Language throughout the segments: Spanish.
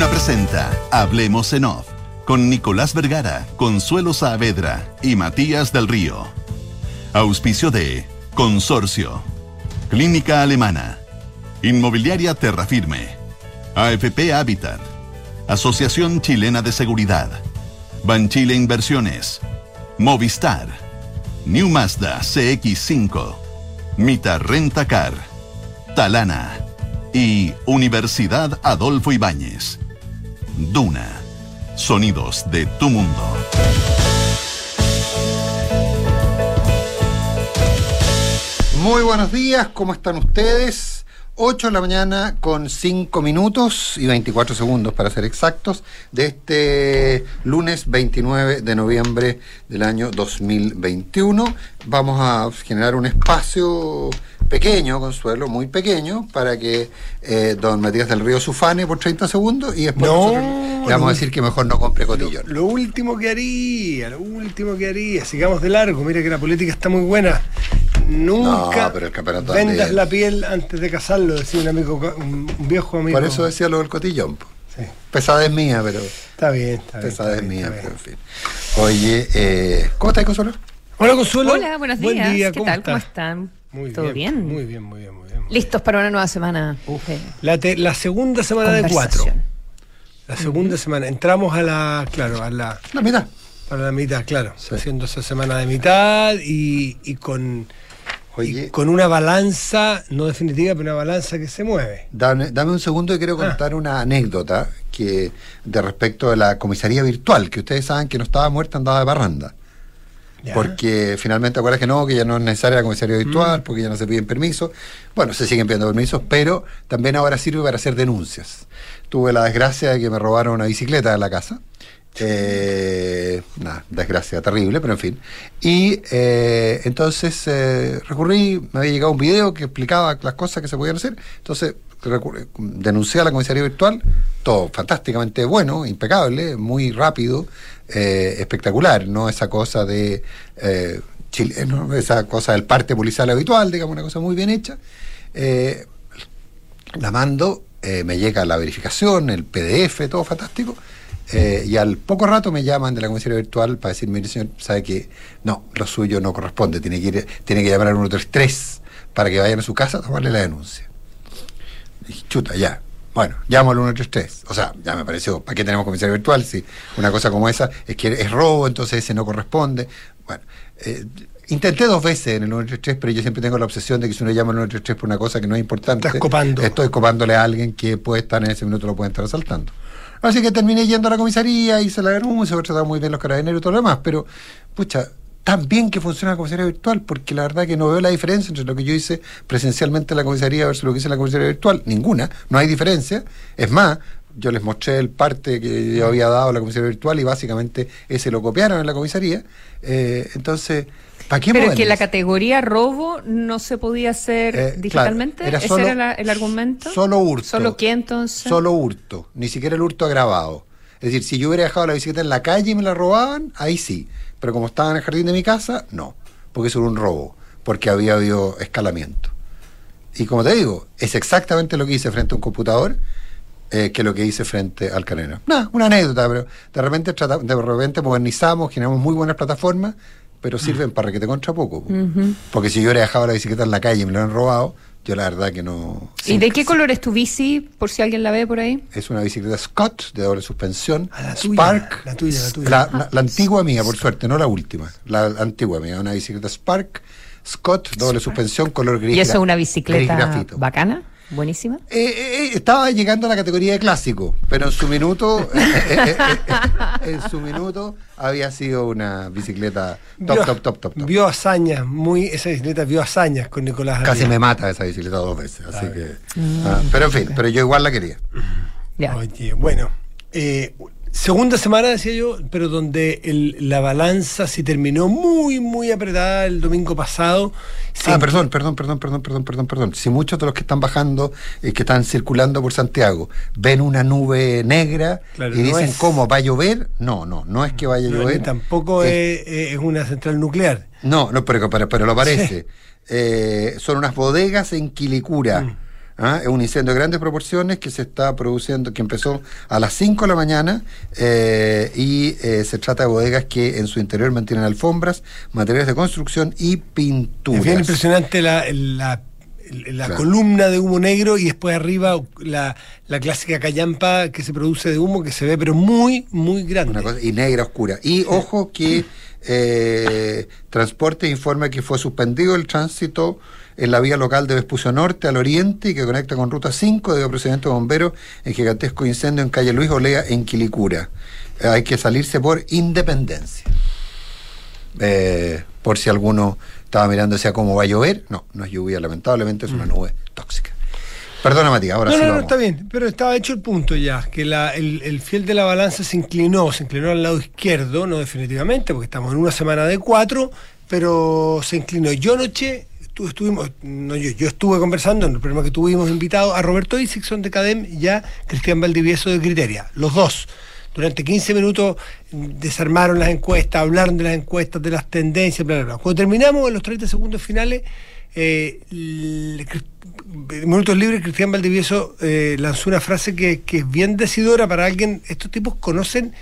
Duna presenta Hablemos en Off con Nicolás Vergara, Consuelo Saavedra y Matías del Río. Auspicio de Consorcio, Clínica Alemana, Inmobiliaria Terrafirme, AFP Habitat, Asociación Chilena de Seguridad, Banchile Inversiones, Movistar, New Mazda CX5, Mita Renta Car, Talana y Universidad Adolfo Ibáñez. Duna. Sonidos de tu mundo. Muy buenos días, ¿cómo están ustedes? 8 de la mañana con 5 minutos y 24 segundos para ser exactos de este lunes 29 de noviembre del año 2021. Vamos a generar un espacio pequeño, Consuelo, muy pequeño, para que eh, don Matías del Río sufane por 30 segundos y después No, le vamos a decir que mejor no compre cotillón. Lo último que haría, lo último que haría, sigamos de largo, mira que la política está muy buena. Nunca No, pero el campeonato vendas también. la piel antes de casarlo, decía un amigo, un un viejo amigo. Por eso decía lo del cotillón. Sí, Pesadez mía, pero está bien, está bien. pesadez está bien, mía, está pero bien. en fin. Oye, eh, ¿cómo estás, Consuelo? Hola Consuelo. Hola, buenos Buen días. día, ¿Qué ¿cómo tal? ¿Cómo estás? están? Muy ¿Todo bien? Muy bien, muy bien, muy bien. Listos para una nueva semana. de La, te- la segunda semana de cuatro. La segunda semana. Entramos a la, claro, a la, La mitad. para la mitad, claro. Sí. Haciendo esa semana de mitad y, y con, Oye, y con una balanza, no definitiva, pero una balanza que se mueve. Dame, dame un segundo que quiero Ah. contar una anécdota que de respecto a la comisaría virtual, que ustedes saben que no estaba muerta, andaba de barranda. Ya. Porque finalmente acuerdas que no, que ya no es necesaria la comisaría Mm. virtual, porque ya no se piden permisos. Bueno, se siguen pidiendo permisos, pero también ahora sirve para hacer denuncias. Tuve la desgracia de que me robaron una bicicleta de la casa. Eh, nada, desgracia terrible, pero en fin. Y eh, entonces eh, recurrí, me había llegado un video que explicaba las cosas que se podían hacer. Entonces denuncié a la comisaría virtual, todo fantásticamente bueno, impecable, muy rápido, eh, espectacular, no esa cosa de eh, chileno, esa cosa del parte policial habitual, digamos, una cosa muy bien hecha. Eh, la mando, me llega la verificación, el PDF, todo fantástico. Eh, y al poco rato me llaman de la comisaría virtual para decir, mire señor, sabe que no, lo suyo no corresponde, tiene que ir, tiene que llamar al 133 para que vayan a su casa a tomarle la denuncia. Dije, chuta, ya. Bueno, llamo al 133. O sea, ya me pareció, ¿para qué tenemos comisaría virtual? Si una cosa como esa es que es robo, entonces ese no corresponde. Bueno, eh, intenté dos veces en el 133, pero yo siempre tengo la obsesión de que si uno llama al 133 por una cosa que no es importante, Estás copando. estoy copándole a alguien que puede estar en ese minuto, lo puede estar asaltando. Así que terminé yendo a la comisaría, hice la denuncia, he tratado muy bien los carabineros y todo lo demás, pero, pucha, tan bien que funciona la comisaría virtual, porque la verdad que no veo la diferencia entre lo que yo hice presencialmente en la comisaría versus lo que hice en la comisaría virtual. Ninguna, no hay diferencia. Es más, yo les mostré el parte que yo había dado a la comisaría virtual y básicamente ese lo copiaron en la comisaría. Eh, entonces, ¿para qué Pero es que la categoría robo no se podía hacer Eh, digitalmente. claro, era ¿Ese solo- era la- el argumento? Solo hurto. ¿Solo qué entonces? Solo hurto, ni siquiera el hurto agravado. Es decir, si yo hubiera dejado la bicicleta en la calle y me la robaban, ahí sí. Pero como estaba en el jardín de mi casa, no. Porque eso era un robo, porque había habido escalamiento. Y como te digo, es exactamente lo que hice frente a un computador eh, que lo que hice frente al canero. Nada, una anécdota, pero de repente, trata- de repente modernizamos, generamos muy buenas plataformas, pero sirven para que te contra poco. po. Porque si yo hubiera dejado la bicicleta en la calle y me la han robado, yo la verdad que no... ¿Y de qué color es tu bici, por si alguien la ve por ahí? Es una bicicleta Scott de doble suspensión. Ah, la tuya, Spark. la tuya, la tuya. La, la- la antigua mía, por suerte, no la última. La, la antigua mía, una bicicleta Spark, Scott, doble suspensión, color gris. ¿Y eso es una bicicleta bacana? Buenísima. Eh, eh, eh, estaba llegando a la categoría de clásico, pero en su minuto, eh, eh, eh, eh, en su minuto había sido una bicicleta top, Vio- top, top, top, top. Vio hazañas, muy, esa bicicleta vio hazañas con Nicolás. Casi Arriba. me mata esa bicicleta dos veces, así que. ah, pero en fin, pero yo igual la quería. Ya. Oye, bueno, eh, segunda semana decía yo, pero donde el- la balanza se terminó muy, muy apretada el domingo pasado. Ah, perdón, perdón, perdón, perdón, perdón, perdón, perdón. Si muchos de los que están bajando y que están circulando por Santiago ven una nube negra Claro, y dicen cómo va a llover, no, no, no es que vaya a llover. tampoco Es- una central nuclear. No, no, pero, pero, pero lo parece. Eh, son unas bodegas en Quilicura. Mm. ¿Ah? Es un incendio de grandes proporciones que se está produciendo, que empezó a las 5 de la mañana eh, y eh, se trata de bodegas que en su interior mantienen alfombras, materiales de construcción y pinturas. Es bien impresionante la, la, la Claro. columna de humo negro y después arriba la, la clásica callampa que se produce de humo que se ve pero muy, muy grande. Una cosa- y negra oscura. Y ojo que eh, Transporte informa que fue suspendido el tránsito en la vía local de Vespucio Norte al oriente y que conecta con Ruta 5 de procedimiento de bomberos en gigantesco incendio en calle Luis Olea en Quilicura. Hay que salirse por independencia. Eh, por si alguno estaba mirando hacia cómo va a llover. No, no es lluvia, lamentablemente es una nube tóxica. Perdona, Matías, ahora Mm. no, sí no, no, vamos. está bien, pero estaba hecho el punto ya, que la- el, el fiel de la balanza se inclinó, se inclinó al lado izquierdo, no definitivamente, porque estamos en una semana de cuatro, pero se inclinó. Yo anoche estu- estuvimos, no yo, estuve conversando en el programa que tuvimos invitado a Roberto Isixson de Cadem y a Cristian Valdivieso de Criteria, los dos. Durante 15 minutos desarmaron las encuestas, hablaron de las encuestas, de las tendencias, bla, bla, bla. Cuando terminamos en los 30 segundos finales, eh, Minutos Libres, Cristian Valdivieso eh, lanzó una frase que, que es bien decidora para alguien. Estos tipos conocen,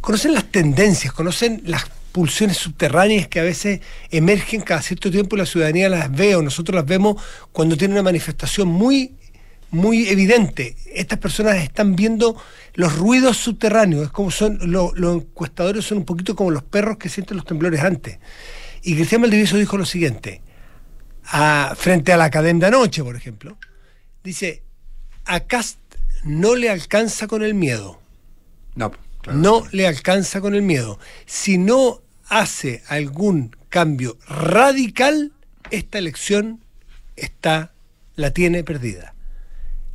conocen las tendencias, conocen las pulsiones subterráneas que a veces emergen cada cierto tiempo y la ciudadanía las ve o nosotros las vemos cuando tiene una manifestación muy muy evidente. Estas personas están viendo los ruidos subterráneos. Es como son lo- los encuestadores son un poquito como los perros que sienten los temblores antes. Y Cristian Valdivieso dijo lo siguiente: a- frente a la academia de anoche, por ejemplo, dice: a Cast no le alcanza con el miedo. No, claro. No le alcanza con el miedo. Si no hace algún cambio radical, esta elección está, la tiene perdida.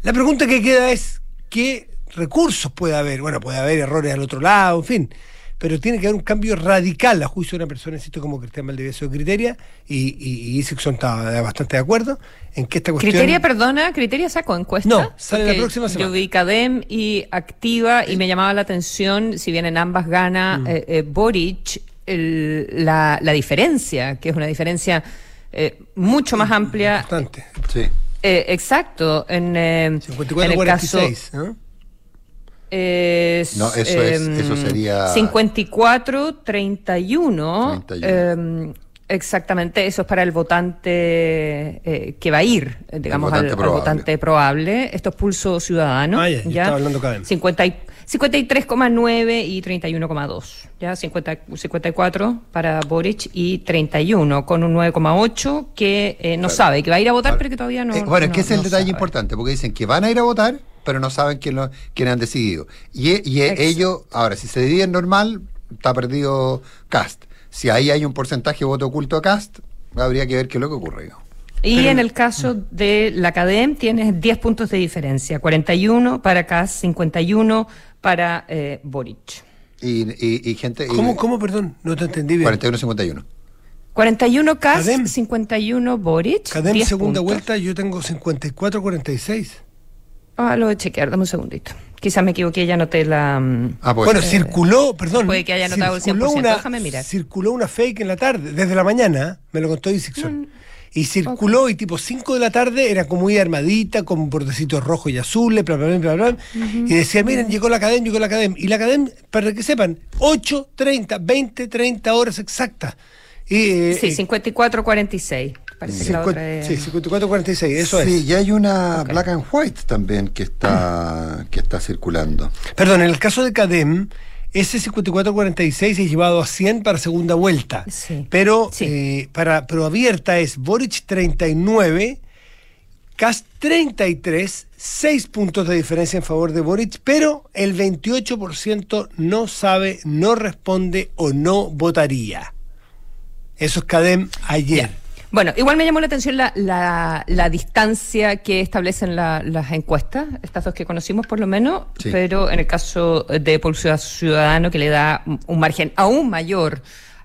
La pregunta que queda es, ¿qué recursos puede haber? Bueno, puede haber errores al otro lado, en fin, pero tiene que haber un cambio radical a juicio de una persona, insisto, como Cristian Valdivieso de Criteria, y, y, y Isixson estaba bastante de acuerdo en que esta cuestión... Criteria, perdona, Criteria sacó encuesta. No, sale la próxima semana. Yo vi Cadem y Activa y me llamaba la atención, si bien en ambas gana Mm. eh, eh, Boric, el- la, la diferencia, que es una diferencia eh, mucho más amplia. Importante. Sí. eh, exacto, en, eh, en el 54-46, caso... ¿no? Es, No, eso es- em, eso sería- 54, 31. 31. em, exactamente, eso es para el votante eh, que va a ir, eh, digamos, votante al, al votante probable. Esto es pulso ciudadano. Ah, ya, yo estaba hablando Cadem. 50 y- 53,9 y 31,2. Ya, 50 54 para Boric y 31, con un 9,8 que eh, no sabe, que va a ir a votar, pero que todavía no. Eh, bueno, es no- que ese es el detalle sabe. importante, porque dicen que van a ir a votar, pero no saben quién, lo, quién han decidido. Y, e- y e- ellos, ahora, si se dividen normal, está perdido Cast. Si ahí hay un porcentaje de voto oculto a Cast, habría que ver qué es lo que ocurre. digamos. Y en el caso de la CADEM tienes 10 puntos de diferencia, 41 para Kass, 51 para eh, Boric. Y, y- y gente. y- ¿Cómo, cómo, perdón? No te entendí bien. 41-51. 41 Kass, Cadem. 51 Boric. Cadem 10 segunda puntos. vuelta, yo tengo 54-46. Ah, lo voy a chequear, dame un segundito. Quizás me equivoqué, ya noté la... mm, Ah, pues. bueno, circuló, perdón. puede que haya anotado el 100%, una, déjame mirar. Circuló una fake en la tarde, desde la mañana, me lo contó Isixson. Y circuló y tipo 5 de la tarde era como muy armadita, con bordecitos rojos y azules, bla, bla, bla, bla, bla. Y decía, miren, llegó la academia, llegó la academia. Y la academia, para que sepan, 8, 30, 20, 30 horas exactas. Y, eh, sí, eh, 54-46. Parece que la otra. Sí, 54-46, eso sí, es. y hay una Ok. Black and White también que está, que está circulando. Perdón, en el caso de Cadem, ese 54-46 es llevado a 100 para segunda vuelta. Sí. Pero, Sí. eh, para, pero abierta es Boric 39, Cast 33, 6 puntos de diferencia en favor de Boric, pero el 28% no sabe, no responde o no votaría. Eso es Cadem ayer. Bueno, igual me llamó la atención la, la, la distancia que establecen la- las encuestas, estas dos que conocimos por lo menos, Sí. pero en el caso de Pulso Ciudadano que le da un- margen aún mayor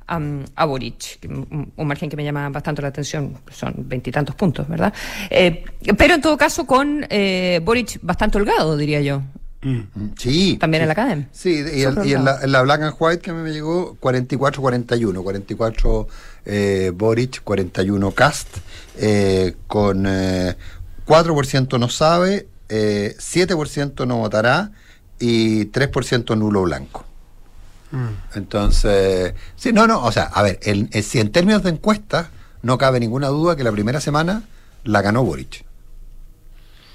am, a Boric, un, un margen que me llama bastante la atención, son veintitantos puntos, ¿verdad? Eh, pero en todo caso con eh, Boric bastante holgado, diría yo. Sí. También sí. en la academia. Sí, y, el- y en, la, en la Black and White que me llegó 44-41, 44 eh, Boric, 41 Cast, eh, con eh, 4% no sabe, eh, 7% no votará y 3% nulo blanco. Mm. Entonces, sí, no, no, o sea, a ver, el- el- si en términos de encuestas, no cabe ninguna duda que la primera semana la ganó Boric.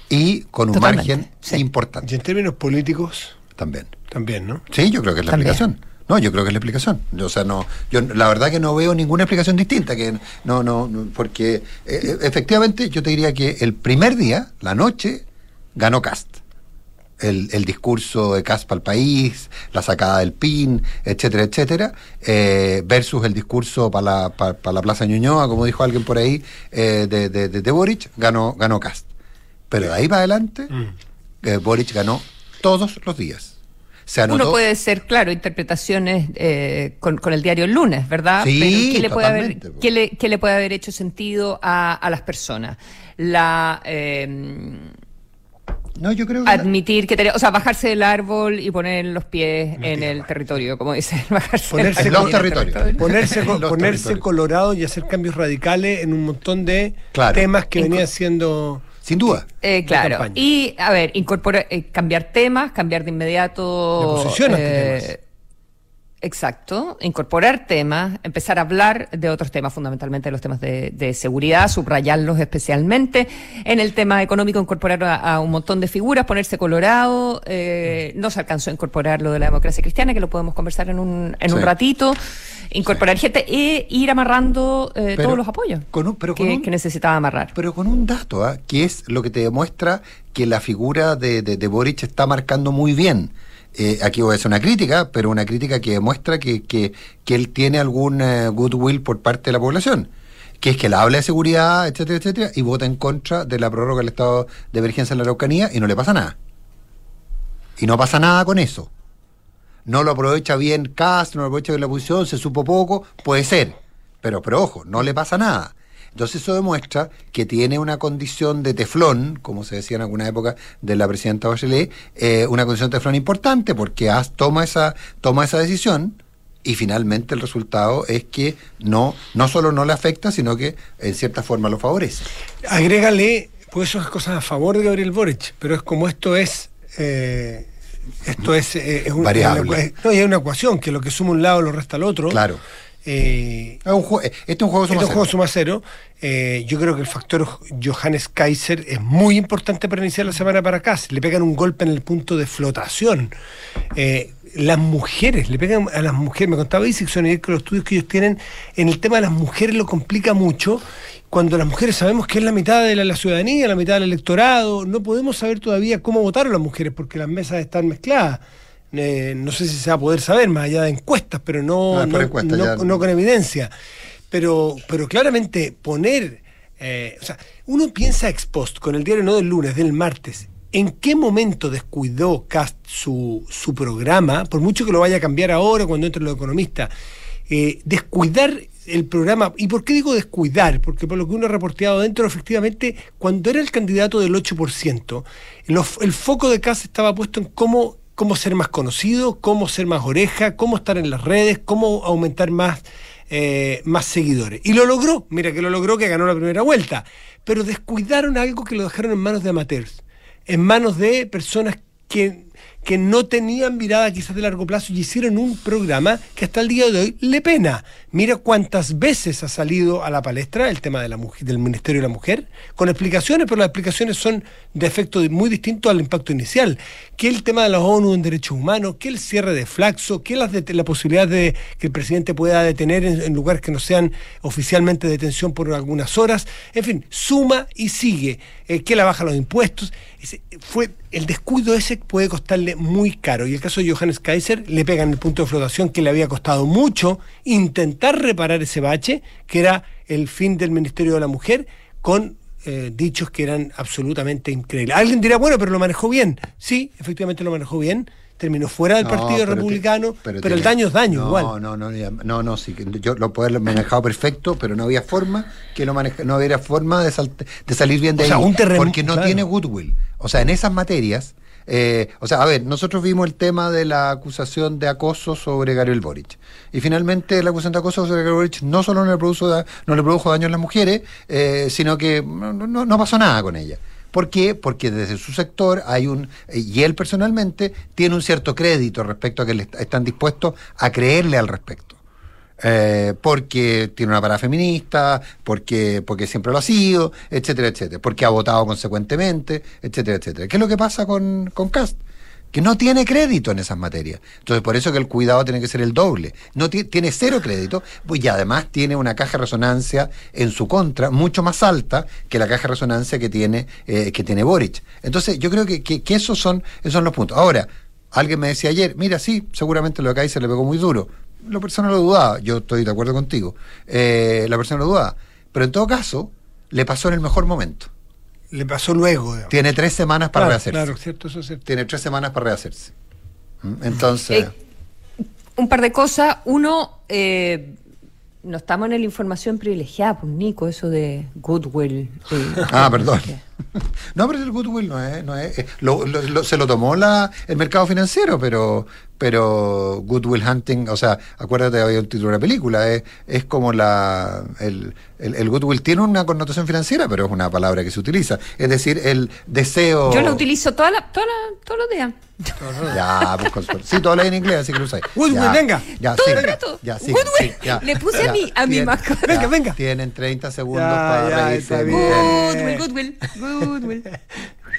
Y con un Totalmente, margen sí. Y importante en términos políticos también. también, ¿no? Sí, yo creo que es la También. explicación. No, yo creo que es la explicación. Yo, o sea, no, yo la verdad que no veo ninguna explicación distinta, que no, no, no, porque eh, eh, efectivamente yo te diría que el primer día, la noche, ganó Cast. El, el discurso de Cast para el país, la sacada del PIN, etcétera, etcétera, eh, versus el discurso para la, para, para la Plaza Ñuñoa, como dijo alguien por ahí, eh, de, de, de- de Boric, ganó, ganó Cast. Pero de ahí para adelante, Mm. Boric ganó todos los días. Se anotó, Uno puede ser, claro, interpretaciones eh, con, con el diario el lunes, ¿verdad? Sí, Pero ¿qué le, puede haber, qué le, qué le puede haber hecho sentido a, a las personas? La eh, No, yo creo que. la- admitir que tenía, o sea, bajarse del árbol y poner los pies en el territorio, como dicen, bajarse Ponerse los en el territorios. Ponerse, Los ponerse territorios. colorado y hacer cambios radicales en un montón de Claro. temas que Inco- venían siendo... Sin duda. Eh, claro. Y, a ver, incorporar, eh, cambiar temas, cambiar de inmediato. Posición eh. Exacto, incorporar temas, empezar a hablar de otros temas, fundamentalmente de los temas de, de seguridad, subrayarlos especialmente. En el tema económico, incorporar a, a un montón de figuras, ponerse colorado. eh, no se alcanzó a incorporar lo de la democracia cristiana, que lo podemos conversar en un, en un ratito. Incorporar gente e ir amarrando eh, Pero todos los apoyos con un- pero con que, un- que necesitaba amarrar. Pero con un dato, ¿ah? que es lo que te demuestra que la figura de, de, de Boric está marcando muy bien. Eh, aquí voy a hacer una crítica, pero una crítica que demuestra que, que, que él tiene algún eh, goodwill por parte de la población. Que es que él habla de seguridad, etcétera, etcétera, y vota en contra de la prórroga del estado de emergencia en la Araucanía y no le pasa nada. Y no pasa nada con eso. No lo aprovecha bien Castro, no lo aprovecha bien la oposición, se supo poco, puede ser. Pero, pero ojo, no le pasa nada. Entonces eso demuestra que tiene una condición de teflón, como se decía en alguna época de la presidenta Bachelet, eh, una condición de teflón importante porque As toma esa, toma esa decisión y finalmente el resultado es que no, no solo no le afecta, sino que en cierta forma lo favorece. Agrégale, pues esas cosas a favor de Gabriel Boric, pero es como esto es... eh, esto es, eh, es un- una no, es una ecuación, que lo que suma un lado lo resta al otro. Claro. Eh, Es un este es un juego Este suma es un juego cero. suma cero. Eh, yo creo que el factor Johannes Kaiser es muy importante para iniciar la semana para acá. Le pegan un golpe en el punto de flotación. Eh, las mujeres, le pegan a las mujeres. Me contaba Isixson ayer que los estudios que ellos tienen en el tema de las mujeres lo complica mucho. Cuando las mujeres sabemos que es la mitad de la, la ciudadanía, la mitad del electorado, no podemos saber todavía cómo votaron las mujeres porque las mesas están mezcladas. Eh, no sé si se va a poder saber más allá de encuestas, pero no, No, es por no- encuesta, no- ya- no con evidencia. Pero, pero claramente poner, eh, o sea, uno piensa ex post con el diario no del lunes, del martes. ¿En qué momento descuidó Cast su, su programa? Por mucho que lo vaya a cambiar ahora cuando entre los economistas. eh, descuidar el programa. ¿Y por qué digo descuidar? Porque por lo que uno ha reporteado dentro, efectivamente, cuando era el candidato del 8%, los- el foco de Cast estaba puesto en cómo, cómo ser más conocido, cómo ser más oreja, cómo estar en las redes, cómo aumentar más eh, más seguidores. Y lo logró, mira que lo logró, que ganó la primera vuelta. Pero descuidaron algo que lo dejaron en manos de amateurs, en manos de personas que, que no tenían mirada quizás de largo plazo y hicieron un programa que hasta el día de hoy le pena. Mira cuántas veces ha salido a la palestra el tema de la mujer, del Ministerio de la Mujer, con explicaciones, pero las explicaciones son de efecto muy distinto al impacto inicial. Que el tema de la ONU en derechos humanos, que el cierre de Flaxo, que las la posibilidad de que el presidente pueda detener en, lugares que no sean oficialmente detención por algunas horas, en fin, suma y sigue, eh, que la baja los impuestos. Fue el descuido ese puede costarle muy caro. Y el caso de Johannes Kaiser le pegan el punto de flotación que le había costado mucho intentar reparar ese bache, que era el fin del Ministerio de la Mujer, con eh, dichos que eran absolutamente increíbles. Alguien dirá, bueno, pero lo manejó bien. Sí, efectivamente lo manejó bien. Terminó fuera del No, Partido pero te- Republicano, pero, el daño es daño no, igual. No, no, ya- no, no, sí, yo lo puedo haber manejado perfecto, pero no había forma que lo maneja, no había forma de, sal- de salir bien de O sea, ahí, un terremo- porque no claro. tiene goodwill. O sea, en esas materias, eh, o sea, a ver, nosotros vimos el tema de la acusación de acoso sobre Gabriel Boric. Y finalmente la acusación de acoso sobre Gabriel Boric no solo no le produjo, da- produjo daño a las mujeres, eh, sino que no, no- no pasó nada con ella. ¿Por qué? Porque desde su sector hay un, y él personalmente tiene un cierto crédito respecto a que le están dispuestos a creerle al respecto. Eh, porque tiene una parada feminista, porque, porque siempre lo ha sido, etcétera, etcétera, porque ha votado consecuentemente, etcétera, etcétera. ¿Qué es lo que pasa con, con Cast? que no tiene crédito en esas materias. Entonces, por eso que el cuidado tiene que ser el doble. No tiene cero crédito pues, y además tiene una caja de resonancia en su contra mucho más alta que la caja de resonancia que tiene, eh, que tiene Boric. Entonces, yo creo que, que, esos, son, esos son los puntos. Ahora, alguien me decía ayer, mira, sí, seguramente lo que hay se le pegó muy duro. La persona lo dudaba, yo estoy de acuerdo contigo. Eh, la persona lo dudaba. Pero en todo caso, le pasó en el mejor momento le pasó luego. Tiene tres semanas para rehacerse. Claro, cierto, eso es cierto. Tiene tres semanas para rehacerse. ¿Mm? Entonces. Eh, un par de cosas. Uno, eh, no estamos en la información privilegiada, pues Nico, eso de Goodwill. ah, perdón. no, pero el Goodwill no es. No es se lo tomó la, el mercado financiero, pero, pero Goodwill Hunting, o sea, acuérdate, había un título de una película, es, es como la. El, el, Goodwill tiene una connotación financiera, pero es una palabra que se utiliza. Es decir, el deseo. Yo lo utilizo toda la, toda todos los días. ya, pues Sí, todo lo en inglés, así que lo usáis. Goodwill, venga. Ya, todo el rato. Ya, sí, Le puse a mi, a mi mascota. Venga, venga. Tienen 30 segundos para reírse. Goodwill, Goodwill, Goodwill.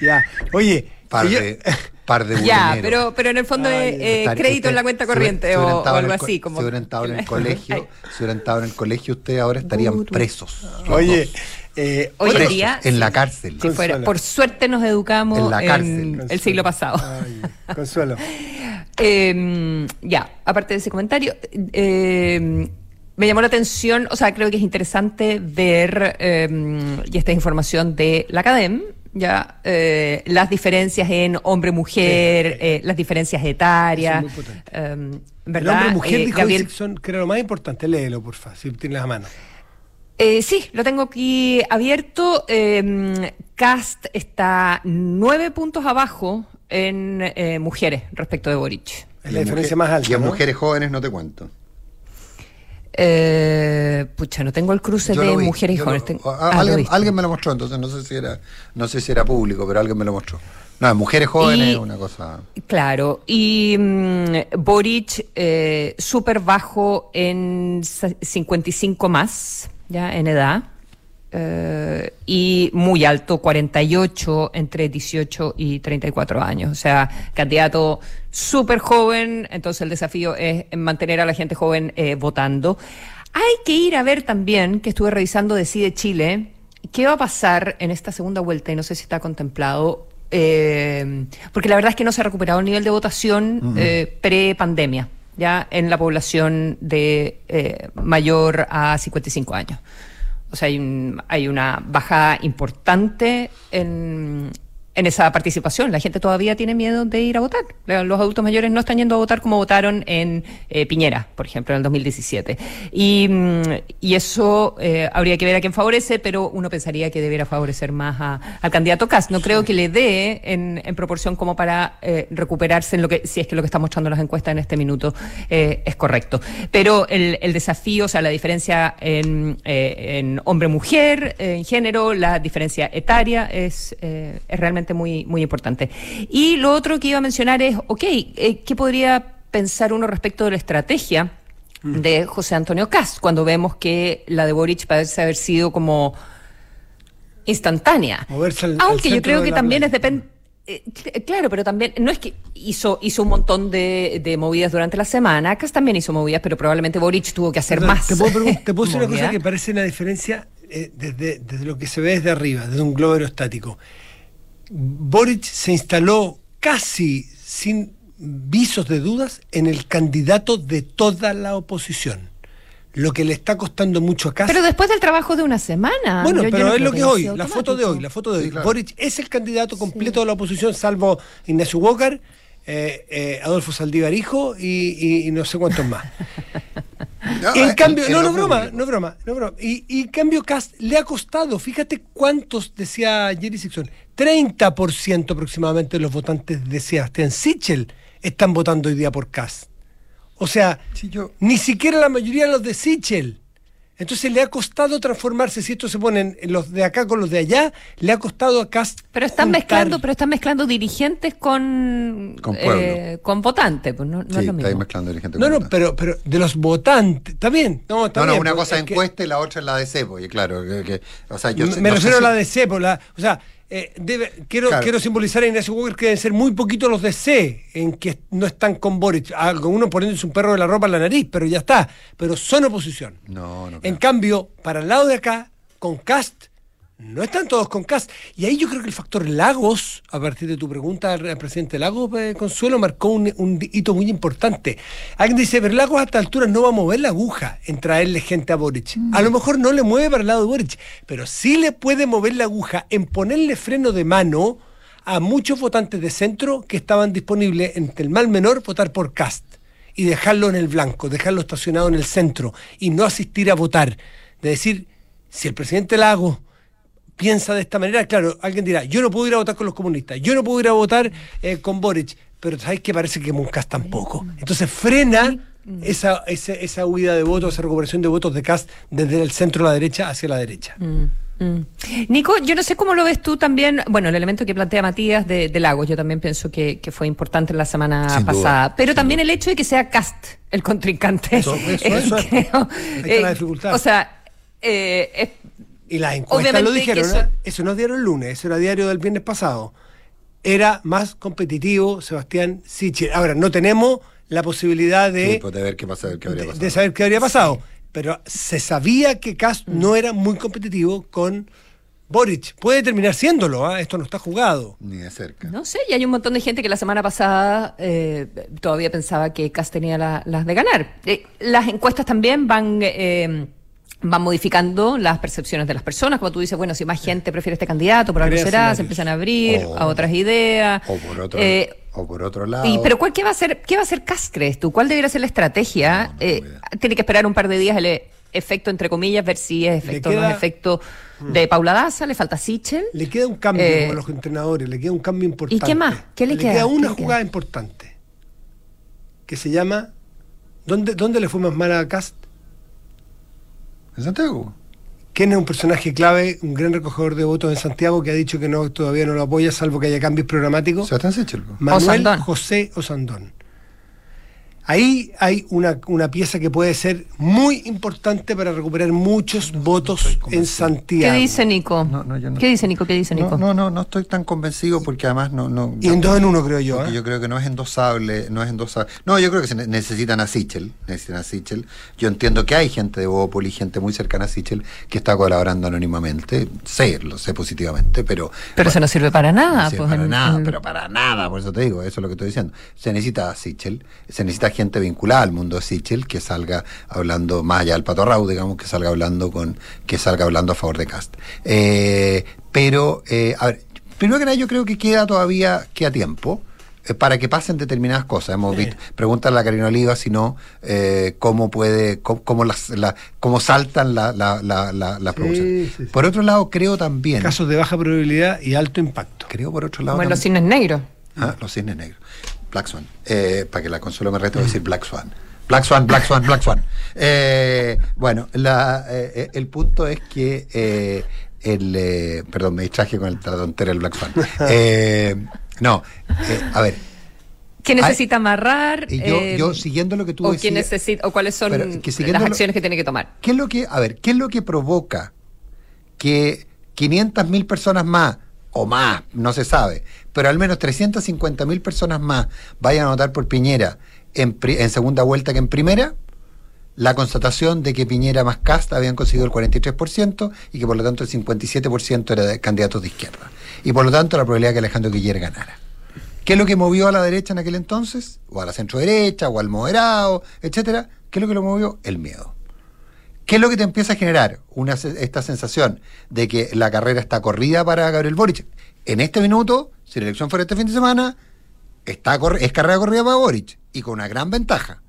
Ya. Oye. Par de, par de Ya, pero, pero en el fondo es eh, crédito en la cuenta corriente o, algo así. Como... Si hubieran estado en el colegio, si hubieran estado en el colegio, ustedes ahora estarían presos. Oye. Eh, Hoy en día. En la cárcel. por suerte nos educamos en, la cárcel. el siglo pasado. consuelo. Em, ya, aparte de ese comentario. Eh, me llamó la atención, o sea, creo que es interesante ver, em, y esta es información de la Academ, ya eh, las diferencias en hombre-mujer, eh, las diferencias etarias. Eh, ¿verdad? El hombre-mujer eh, dijo Gabriel... son, creo, lo más importante. Léelo, por favor, si tienes la mano. Eh, sí, lo tengo aquí abierto. Em, Cast está nueve puntos abajo en mujeres respecto de Boric. Es la diferencia más alta. Y a mujeres jóvenes no te cuento. Eh, pucha, no tengo el cruce de mujeres y jóvenes. Ah, alguien, me lo mostró, entonces no sé si era, no sé si era público, pero alguien me lo mostró. No, mujeres jóvenes, una cosa. Claro, y mm, Boric eh, súper bajo en 55 más, ya en edad. Eh, y muy alto, 48 entre 18 y 34 años. O sea, candidato súper joven, entonces el desafío es mantener a la gente joven eh, votando. Hay que ir a ver también, que estuve revisando Decide Chile, qué va a pasar en esta segunda vuelta, y no sé si está contemplado, eh, porque la verdad es que no se ha recuperado el nivel de votación pre-pandemia, ya en la población de mayor a 55 años. O sea, hay, hay una bajada importante en, en esa participación. La gente todavía tiene miedo de ir a votar. Los adultos mayores no están yendo a votar como votaron en eh, Piñera, por ejemplo, en el 2017. Y, mm, y eso eh, habría que ver a quién favorece, pero uno pensaría que debiera favorecer más al candidato Kass. No creo que le dé en, en proporción como para eh, recuperarse en lo que, si es que lo que están mostrando las encuestas en este minuto es correcto. Pero el, el, desafío, o sea, la diferencia en, en hombre-mujer, en género, la diferencia etaria es, es realmente muy, muy importante. Y lo otro que iba a mencionar es, ok, eh, ¿qué podría pensar uno respecto de la estrategia mm. de José Antonio Cast cuando vemos que la de Boric parece haber sido como instantánea? Aunque yo creo que también es depende. Eh, claro, pero también no es que hizo hizo un montón de, de, movidas durante la semana. Cast también hizo movidas, pero probablemente Boric tuvo que hacer más. Te puedo, te puedo decir una cosa que parece una diferencia eh, desde, desde, lo que se ve desde arriba, desde un globo aerostático. Boric se instaló casi sin visos de dudas en el candidato de toda la oposición. Lo que le está costando mucho acá. Pero después del trabajo de una semana. Bueno, pero es lo que es hoy, la foto de hoy, la foto de hoy. Boric es el candidato completo de la oposición, salvo Ignacio Walker, eh, eh, Adolfo Saldívar Hijo y, no sé cuántos más. en eh, cambio, no, no, broma, no broma, no broma. Y, y en cambio, Cast le ha costado, fíjate cuántos, decía Jerry Sixon, 30% aproximadamente de los votantes de Sebastián Sichel están votando hoy día por Cast. O sea, ni siquiera la mayoría de los de Sichel. Entonces le ha costado transformarse, si esto se ponen los de acá con los de allá, le ha costado a Cast. Pero están juntar- mezclando, pero están mezclando dirigentes con Con pueblo. eh, con votantes, pues no, no sí, es lo estáis mismo. mezclando dirigente No, con no, pero, pero de los votantes, está bien. No, está No, no, bien, una cosa es que encuesta y la otra es la de CEPO. Y claro, que, que- o sea, yo me sé- me no sé refiero si- a la de C, por la, o sea, eh, debe, quiero, Claro. quiero simbolizar a Ignacio Walker que deben ser muy poquitos los de C en que no están con Boric. Algunos poniéndose un perro de la ropa en la nariz, pero ya está. Pero son oposición. No, no. En cambio, para el lado de acá, con Cast, no están todos con Cast. Y ahí yo creo que el factor Lagos, a partir de tu pregunta al presidente Lagos, eh, Consuelo, marcó un, un hito muy importante. Alguien dice, pero Lagos a esta altura no va a mover la aguja en traerle gente a Boric. A lo mejor no le mueve para el lado de Boric, pero sí le puede mover la aguja en ponerle freno de mano a muchos votantes de centro que estaban disponibles entre el mal menor votar por Cast y dejarlo en el blanco, dejarlo estacionado en el centro y no asistir a votar. De decir, si el presidente Lago piensa de esta manera, claro, alguien dirá, yo no puedo ir a votar con los comunistas, yo no puedo ir a votar eh, con Boric, pero sabes que parece que Moncas tampoco. Entonces frena esa, esa, esa huida de votos, esa recuperación de votos de Cast desde el centro a la derecha hacia la derecha. Mm. Nico, yo no sé cómo lo ves tú también, bueno, el elemento que plantea Matías de, de Lagos, yo también pienso que, que fue importante en la semana Sin duda, pasada, pero también el hecho de que sea Cast el contrincante. Eso, eso, Eh, eso es. creo, Ahí está la dificultad. O sea, eh, es- Y las encuestas Obviamente lo dijeron, eso- ¿eh? eso no es diario el lunes, eso era diario del viernes pasado. Era más competitivo Sebastián Sichel. Ahora, no tenemos la posibilidad de, Sí, pues, de ver qué pasa, qué habría de, pasado. de saber qué habría pasado. Pero se sabía que Cast Mm. no era muy competitivo con Boric. Puede terminar siéndolo, ¿ah? esto no está jugado. Ni de cerca. no sé, y hay un montón de gente que la semana pasada eh, todavía pensaba que Cast tenía la- las de ganar. Eh, las encuestas también van... van modificando las percepciones de las personas, como tú dices, bueno, si más gente prefiere este candidato, por algo será, se empiezan a abrir O- a otras ideas. O por otro, Eh, o por otro lado. Y, pero ¿cuál qué va a ser qué va a ser Cas, crees tú? ¿Cuál debería ser la estrategia? No, no Eh, tiene que esperar un par de días el efecto entre comillas, ver si es efecto o no es efecto de Paula Daza, le falta Sichel. Le queda un cambio Eh, como los entrenadores, le queda un cambio importante. qué más? ¿Qué le queda? queda una ¿Qué le jugada queda? importante que se llama ¿Dónde, ¿Dónde le fue más mal a Cast? ¿En Santiago? ¿Quién es un personaje clave, un gran recogedor de votos en Santiago que ha dicho que no todavía no lo apoya, salvo que haya cambios programáticos? Sebastián Sichel. Manuel Osandón. José Osandón. Ahí hay una, una pieza que puede ser muy importante para recuperar muchos votos en ¿Qué Santiago. dice Nico? No, no, yo no- ¿Qué dice Nico? ¿Qué dice Nico? No, no, no, no estoy tan convencido porque además no... no Y en dos en uno, creo yo. ¿eh? yo creo que no es endosable, no es endosable. No, yo creo que se ne- necesitan a Sichel, necesitan a Sichel. Yo entiendo que hay gente de Bópoli, gente muy cercana a Sichel, que está colaborando anónimamente. Sé, lo sé positivamente, pero... Pero eso no sirve para nada. No sirve pues, para en- nada, en- pero para nada, por eso te digo, eso es lo que estoy diciendo. Se necesita a Sichel, se necesita gente vinculada al mundo de Sichel que salga hablando, más allá del Pato Rau, digamos, que salga hablando con, que salga hablando a favor de Cast. Eh, pero, eh, a ver, primero que nada yo creo que queda todavía, queda tiempo. eh, Para que pasen determinadas cosas. Hemos visto, pregúntale a la Karina Oliva si no, eh, cómo puede, cómo, cómo las, la- cómo saltan la, la, la, la, las Sí, producciones. sí, sí. Por otro lado, creo también, Casos de baja probabilidad y alto impacto. creo por otro lado Como en los también- cines negros. Ah, los cisnes negros. Black Swan. Eh, para que la consuelo me rete, voy a decir Black Swan. Black Swan, Black Swan, Black Swan. Eh, bueno, la, eh, eh, el punto es que eh, el. eh, perdón, me distraje con el, la tontera del Black Swan. Eh, no, eh, a ver. ¿Qué necesita amarrar? Y yo, Eh, yo siguiendo lo que tú o, decías. quién necesita, o cuáles son las lo- acciones que tiene que tomar. ¿Qué es lo que, a ver, qué es lo que provoca que 500.000 personas más, o más, no se sabe, pero al menos 350.000 personas más vayan a votar por Piñera en, en segunda vuelta que en primera? La constatación de que Piñera más Casta habían conseguido el 43% y que por lo tanto el 57% era de candidatos de izquierda. Y por lo tanto la probabilidad de que Alejandro Guiller ganara. ¿Qué es lo que movió a la derecha en aquel entonces? O a la centro derecha, o al moderado, etcétera. ¿Qué es lo que lo movió? El miedo. ¿Qué es lo que te empieza a generar? Una, esta sensación de que la carrera está corrida para Gabriel Boric. En este minuto, si la elección fuera este fin de semana, está es carrera corrida para Boric y con una gran ventaja.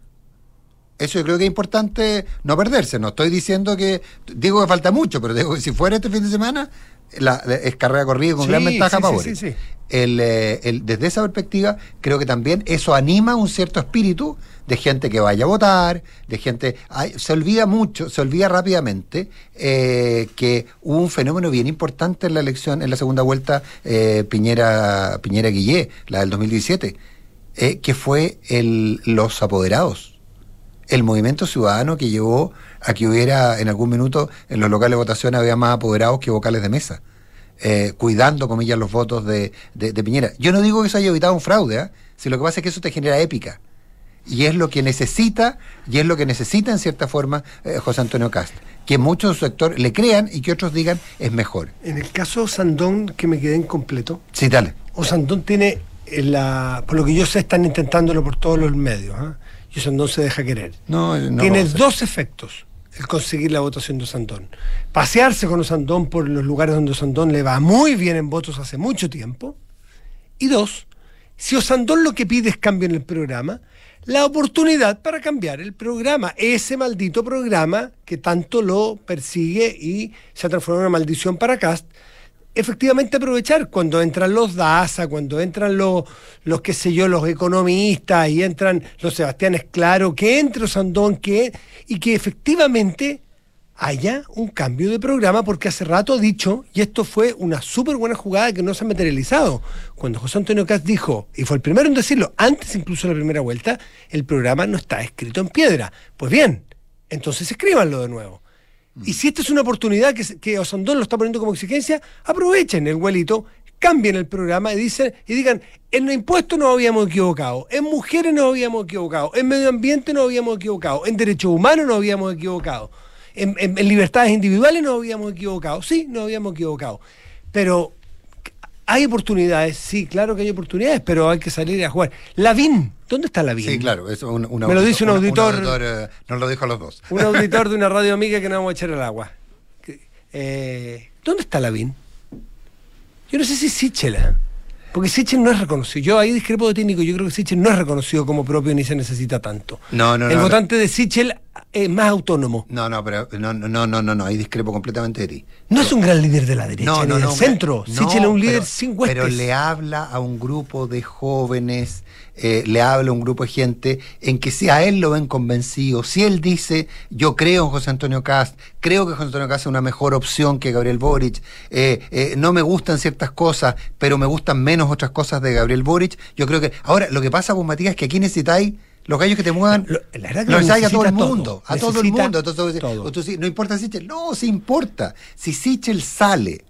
Eso yo creo que es importante no perderse. No estoy diciendo que. Digo que falta mucho, pero digo que si fuera este fin de semana, la, es carrera corrida con Sí, gran ventaja sí, para Boric. sí, sí. el, eh, el- desde esa perspectiva, creo que también eso anima un cierto espíritu de gente que vaya a votar, de gente... ay, se olvida mucho, se olvida rápidamente eh, que hubo un fenómeno bien importante en la elección, en la segunda vuelta eh, Piñera, Piñera Guillé, la del 2017, eh, que fue el, los apoderados el movimiento ciudadano que llevó a que hubiera en algún minuto en los locales de votación había más apoderados que vocales de mesa, eh, cuidando, comillas, los votos de, de- de Piñera. Yo no digo que eso haya evitado un fraude, ¿ah? si lo que pasa es que eso te genera épica. Y es lo que necesita, y es lo que necesita en cierta forma eh, José Antonio Cast. Que muchos de su sector le crean y que otros digan es mejor. En el caso Sandón, que me quedé incompleto, Sí, dale. Osandón tiene, eh, la, por lo que yo sé, están intentándolo por todos los medios. ¿ah? Y Osandón se deja querer. No, no tiene dos efectos el conseguir la votación de Osandón. Pasearse con Osandón por los lugares donde Osandón le va muy bien en votos hace mucho tiempo. Y dos, si Osandón lo que pide es cambio en el programa, la oportunidad para cambiar el programa, ese maldito programa que tanto lo persigue y se ha transformado en una maldición para Cast, efectivamente aprovechar cuando entran los DASA, cuando entran los, los qué sé yo, los economistas y entran los Sebastianes Claro, que entre Osandón, que, y que efectivamente haya un cambio de programa, porque hace rato ha dicho, y esto fue una súper buena jugada que no se ha materializado, cuando José Antonio Caz dijo, y fue el primero en decirlo, antes incluso de la primera vuelta, el programa no está escrito en piedra. Pues bien, entonces escríbanlo de nuevo. Y si esta es una oportunidad que, que Osandón lo está poniendo como exigencia, aprovechen el huelito, cambien el programa y, dicen, y digan, en impuestos nos habíamos equivocado, en mujeres nos habíamos equivocado, en medio ambiente nos habíamos equivocado, en derechos humanos nos habíamos equivocado, en, en- en libertades individuales nos habíamos equivocado, sí, nos habíamos equivocado. Pero hay oportunidades, sí, claro que hay oportunidades, pero hay que salir a jugar. Lavín, ¿dónde está Lavín? Sí, claro. Eso, un, un Me lo dice un auditor. eh, nos lo dijo a los dos. Un auditor de una radio amiga que no vamos a echar al agua. Eh, ¿Dónde está Lavín? Yo no sé si Sichel, ¿eh? Porque Sichel no es reconocido. Yo ahí discrepo de técnico, yo creo que Sichel no es reconocido como propio ni se necesita tanto. No, no, El no, votante de Sichel es más autónomo. No, no, pero no, no, no, no, ahí discrepo completamente de ti. No es un gran líder de la derecha, ni del centro. Sichel es un líder pero- sin huestes. Pero le habla a un grupo de jóvenes, eh, le habla a un grupo de gente en que si a él lo ven convencido, si él dice, yo creo en José Antonio Cast, creo que José Antonio Cast es una mejor opción que Gabriel Boric, eh, eh, no me gustan ciertas cosas, pero me gustan menos otras cosas de Gabriel Boric, yo creo que... Ahora, lo que pasa, pues Matías, es que aquí necesitáis... Los gallos que te muevan, la verdad que lo lo necesitáis a todo el todo. mundo, a todo el mundo. Entonces, todo. entonces, no importa Sichel. No, sí importa. Si Sichel sale,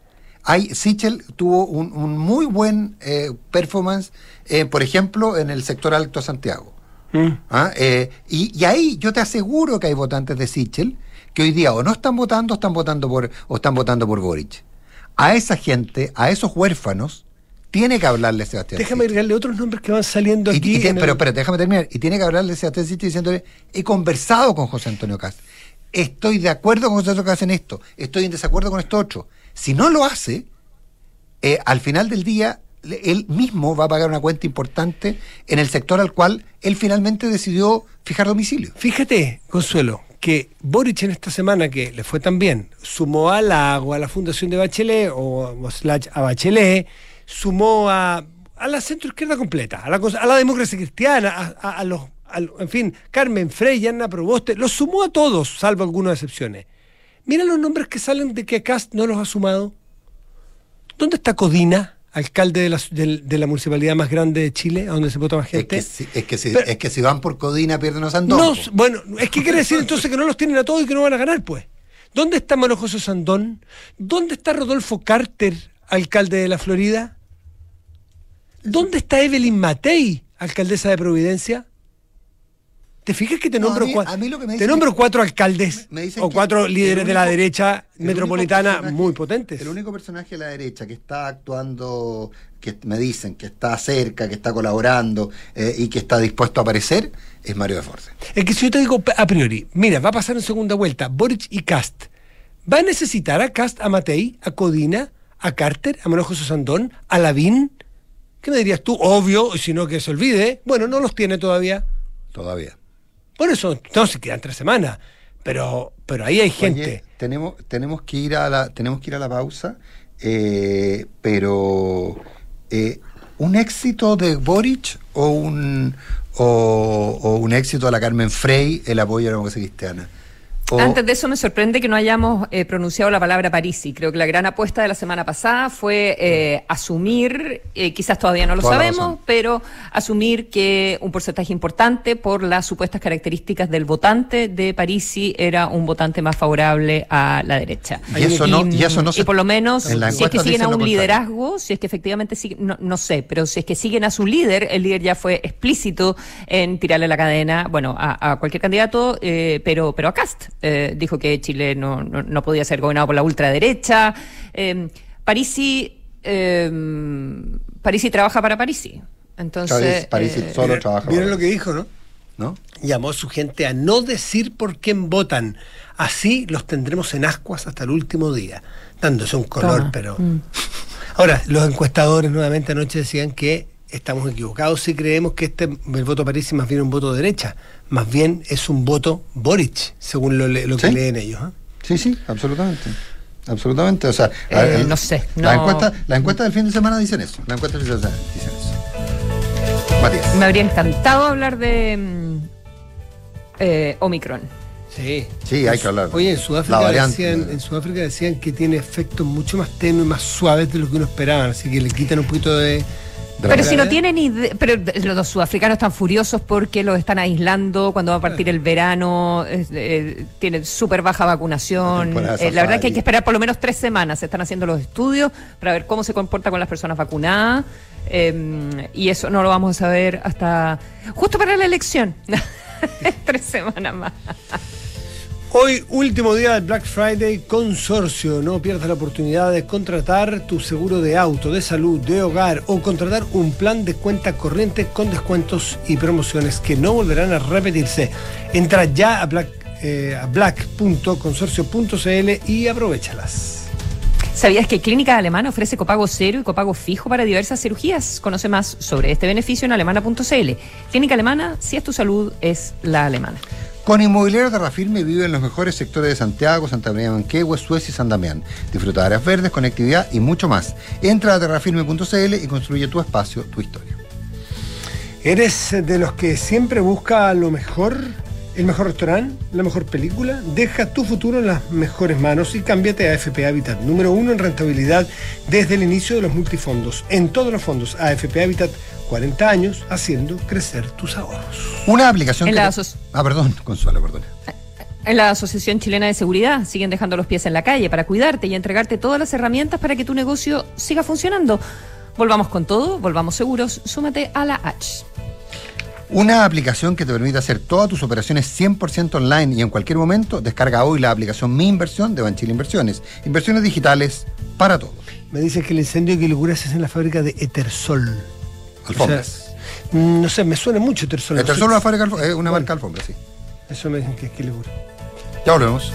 hay, Sichel tuvo un, un muy buen eh, performance, eh, por ejemplo, en el sector Alto Santiago. Mm. ¿Ah? Eh, y, y ahí yo te aseguro que hay votantes de Sichel que hoy día o no están votando o están votando por, o están votando por Boric. A esa gente, a esos huérfanos, tiene que hablarle Sebastián. Déjame Sichel. agregarle otros nombres que van saliendo Y- aquí. y en el- pero, espérate, déjame terminar. Y tiene que hablarle Sebastián Sichel diciéndole, he conversado con José Antonio Cast. Estoy de acuerdo con José Antonio Cast en esto. Estoy en desacuerdo con esto otro. Si no lo hace, eh, al final del día, él mismo va a pagar una cuenta importante en el sector al cual él finalmente decidió fijar domicilio. Fíjate, Consuelo, que Boric en esta semana que le fue tan bien, sumó al agua, a la fundación de Bachelet o, a Bachelet, sumó a, a la centroizquierda completa, a la, a la democracia cristiana, a, a- a los, a lo- en fin, Carmen Frey, Ana Proboste, los sumó a todos, salvo algunas excepciones. Mira los nombres que salen de que Cast no los ha sumado. ¿Dónde está Codina, alcalde de la, de la municipalidad más grande de Chile, a donde se vota más Es gente? que, si, es, que si, Pero- es que si van por Codina pierden a Sandón. No, bueno, es que quiere decir entonces que no los tienen a todos y que no van a ganar, pues. ¿Dónde está Manuel José Sandón? ¿Dónde está Rodolfo Carter, alcalde de la Florida? ¿Dónde está Evelyn Matei, alcaldesa de Providencia? ¿Te fijas que te No, a nombro, mí- a mí lo que me te dicen nombro es- cuatro alcaldes Me o cuatro líderes de la derecha metropolitana muy potentes? El único personaje de la derecha que está actuando, que me dicen que está cerca, que está colaborando eh, y que está dispuesto a aparecer, es Mario de Force. Es que si yo te digo a priori, mira, va a pasar en segunda vuelta Boric y Cast. ¿Va a necesitar a Cast, a Matei, a Codina, a Carter, a Manuel José Sandón, a Lavín? ¿Qué me dirías tú? Obvio, y si no que se olvide. Bueno, no los tiene todavía. Todavía. Por eso, no se quedan tres semanas. Pero, pero ahí hay gente. Oye, tenemos, tenemos que ir a la, tenemos que ir a la pausa, eh, pero eh, un éxito de Boric o un, o, o un éxito de la Carmen Frey el apoyo a la democracia cristiana? O- Antes de eso me sorprende que no hayamos eh, pronunciado la palabra Parisi. Creo que la gran apuesta de la semana pasada fue eh, asumir, eh, quizás todavía no lo Toda sabemos, pero asumir que un porcentaje importante por las supuestas características del votante de Parisi era un votante más favorable a la derecha. Y eso no- y eso no se- por lo menos, si es que siguen a un liderazgo, si es que efectivamente siguen, no, no sé, pero si es que siguen a su líder, el líder ya fue explícito en tirarle la cadena, bueno, a, a cualquier candidato, eh, pero, pero a Cast. Eh, dijo que Chile no, no, no podía ser gobernado por la ultraderecha. Eh, Parisi, eh, Parisi trabaja para Parisi. Entonces, Parisi- Parisi eh, solo ¿Vieron- trabaja ¿Vieron para lo que dijo, no? ¿no? Llamó a su gente a no decir por quién votan. Así los tendremos en ascuas hasta el último día, dándose un color, Toma. pero. Mm. Ahora, los encuestadores nuevamente anoche decían que estamos equivocados si creemos que este el voto París es más bien un voto de derecha. Más bien es un voto Boric, según lo, que ¿Sí? leen ellos. ¿eh? Sí, sí, absolutamente. Absolutamente. O sea, Eh, no sé, Las no- encuestas las encuestas del fin de semana dicen eso. Las encuestas del fin de semana dicen eso. Matías. me habría encantado hablar de mm, eh, Omicron. Sí. Sí, hay que hablar. Oye, en La Sudáfrica, decían, en Sudáfrica decían que tiene efectos mucho más tenues, más suaves de lo que uno esperaban, así que le quitan un poquito de... Pero si no tienen ide- pero los sudafricanos están furiosos porque los están aislando cuando va a partir el verano, es- eh, tienen súper baja vacunación. Eh, la verdad que hay que esperar por lo menos tres semanas. Se están haciendo los estudios para ver cómo se comporta con las personas vacunadas. eh, y eso no lo vamos a saber hasta justo para la elección. tres semanas más. Hoy, último día del Black Friday, consorcio. No pierdas la oportunidad de contratar tu seguro de auto, de salud, de hogar o contratar un plan de cuenta corriente con descuentos y promociones que no volverán a repetirse. Entra ya a, black, eh, a black.consorcio.cl y aprovechalas. ¿Sabías que Clínica Alemana ofrece copago cero y copago fijo para diversas cirugías? Conoce más sobre este beneficio en alemana.cl. Clínica Alemana, si es tu salud, es la alemana. Con Inmobiliario Terrafirme vive en los mejores sectores de Santiago, Santa María Manquehue, Suecia y San Damián. Disfruta de áreas verdes, conectividad y mucho más. Entra a terrafirme.cl y construye tu espacio, tu historia. ¿Eres de los que siempre busca lo mejor? ¿El mejor restaurante? ¿La mejor película? Deja tu futuro en las mejores manos y cámbiate a AFP Habitat, número uno en rentabilidad desde el inicio de los multifondos. En todos los fondos, AFP Habitat, 40 años haciendo crecer tus ahorros. Una aplicación En que... la Ah, perdón, Consuelo, perdón. En la Asociación Chilena de Seguridad siguen dejando los pies en la calle para cuidarte y entregarte todas las herramientas para que tu negocio siga funcionando. Volvamos con todo, volvamos seguros, súmate a la H. Una aplicación que te permite hacer todas tus operaciones 100% online y en cualquier momento. Descarga hoy la aplicación Mi Inversión de Banchile Inversiones. Inversiones digitales para todos. Me dicen que el incendio que locura se hace en la fábrica de Etersol. Alfombras. O sea, no sé, me suena mucho Etersol. Esta es No sé- una, fábrica, eh, una marca de alfombra, sí. Eso me dicen que es que locura. Ya volvemos.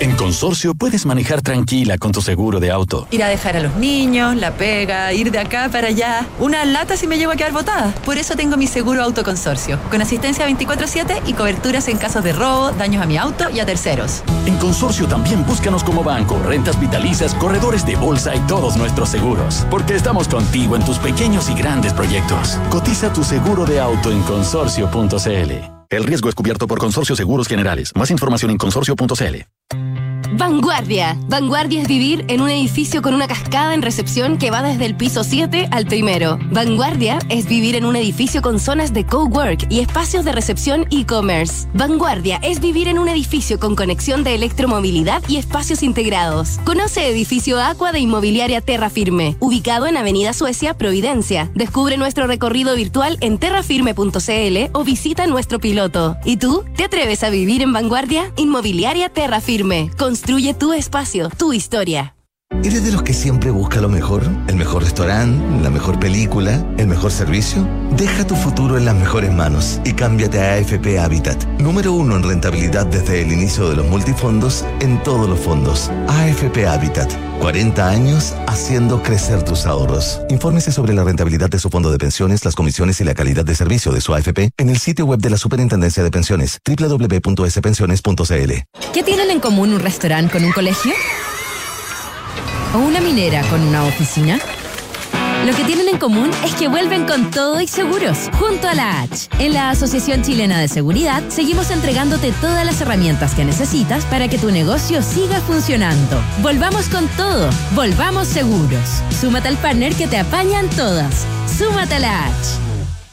En Consorcio puedes manejar tranquila con tu seguro de auto. Ir a dejar a los niños, la pega, ir de acá para allá. Una lata si me llevo a quedar botada. Por eso tengo mi seguro autoconsorcio, con asistencia 24-7 y coberturas en casos de robo, daños a mi auto y a terceros. En Consorcio también búscanos como banco, rentas vitalizas, corredores de bolsa y todos nuestros seguros. Porque estamos contigo en tus pequeños y grandes proyectos. Cotiza tu seguro de auto en consorcio.cl. El riesgo es cubierto por Consorcio Seguros Generales. Más información en consorcio.cl. Vanguardia. Vanguardia es vivir en un edificio con una cascada en recepción que va desde el piso 7 al primero. Vanguardia es vivir en un edificio con zonas de cowork y espacios de recepción e-commerce. Vanguardia es vivir en un edificio con conexión de electromovilidad y espacios integrados. Conoce edificio Aqua de Inmobiliaria Terra Firme, ubicado en Avenida Suecia, Providencia. Descubre nuestro recorrido virtual en terrafirme.cl o visita nuestro piloto. ¿Y tú? ¿Te atreves a vivir en Vanguardia? Inmobiliaria Terra Firme. Construye tu espacio, tu historia. ¿Eres de los que siempre busca lo mejor? ¿El mejor restaurante? ¿La mejor película? ¿El mejor servicio? Deja tu futuro en las mejores manos y cámbiate a AFP Habitat. Número uno en rentabilidad desde el inicio de los multifondos en todos los fondos. AFP Habitat. 40 años haciendo crecer tus ahorros. Infórmese sobre la rentabilidad de su fondo de pensiones, las comisiones y la calidad de servicio de su AFP en el sitio web de la Superintendencia de Pensiones www.spensiones.cl. ¿Qué tienen en común un restaurante con un colegio? ¿O una minera con una oficina? Lo que tienen en común es que vuelven con todo y seguros, junto a la H. En la Asociación Chilena de Seguridad seguimos entregándote todas las herramientas que necesitas para que tu negocio siga funcionando. Volvamos con todo, volvamos seguros. Súmate al partner que te apañan todas. Súmate a la H.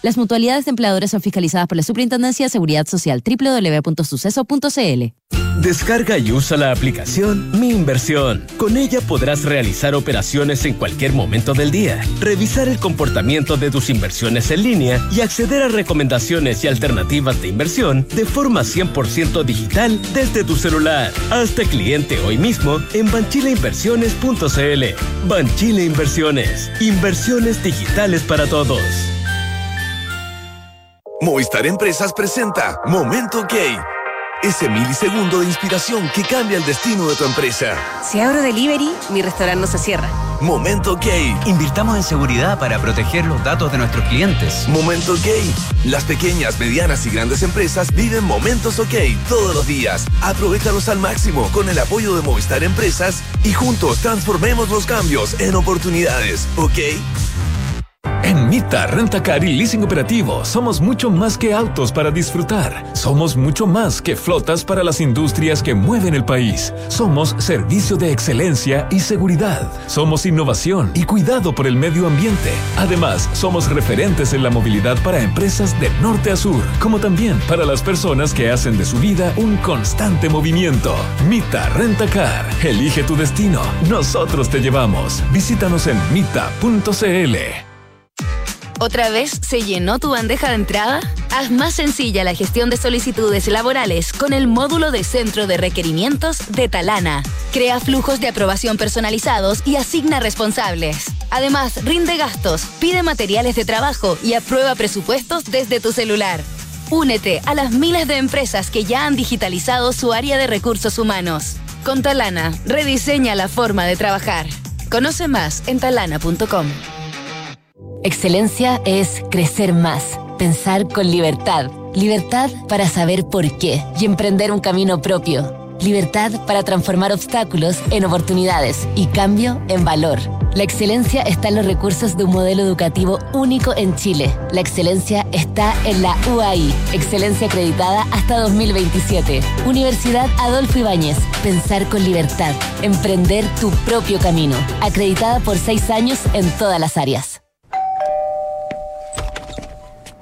Las mutualidades de empleadores son fiscalizadas por la Superintendencia de Seguridad Social www.suceso.cl. Descarga y usa la aplicación Mi Inversión. Con ella podrás realizar operaciones en cualquier momento del día, revisar el comportamiento de tus inversiones en línea y acceder a recomendaciones y alternativas de inversión de forma 100% digital desde tu celular. Hazte cliente hoy mismo en banchileinversiones.cl. Banchile Inversiones. Inversiones digitales para todos. Movistar Empresas presenta Momento OK. Ese milisegundo de inspiración que cambia el destino de tu empresa. Si abro delivery, mi restaurante no se cierra. Momento OK. Invirtamos en seguridad para proteger los datos de nuestros clientes. Momento OK. Las pequeñas, medianas y grandes empresas viven momentos OK todos los días. Aprovechalos al máximo con el apoyo de Movistar Empresas y juntos transformemos los cambios en oportunidades. ¿Ok? En Mita, Rentacar y Leasing Operativo somos mucho más que autos para disfrutar. Somos mucho más que flotas para las industrias que mueven el país. Somos servicio de excelencia y seguridad. Somos innovación y cuidado por el medio ambiente. Además, somos referentes en la movilidad para empresas de norte a sur, como también para las personas que hacen de su vida un constante movimiento. Mita Rentacar. Elige tu destino. Nosotros te llevamos. Visítanos en mita.cl. ¿Otra vez se llenó tu bandeja de entrada? Haz más sencilla la gestión de solicitudes laborales con el módulo de centro de requerimientos de Talana. Crea flujos de aprobación personalizados y asigna responsables. Además, rinde gastos, pide materiales de trabajo y aprueba presupuestos desde tu celular. Únete a las miles de empresas que ya han digitalizado su área de recursos humanos. Con Talana, rediseña la forma de trabajar. Conoce más en talana.com. Excelencia es crecer más, pensar con libertad. Libertad para saber por qué y emprender un camino propio. Libertad para transformar obstáculos en oportunidades y cambio en valor. La excelencia está en los recursos de un modelo educativo único en Chile. La excelencia está en la UAI, excelencia acreditada hasta 2027. Universidad Adolfo Ibáñez, pensar con libertad, emprender tu propio camino. Acreditada por seis años en todas las áreas.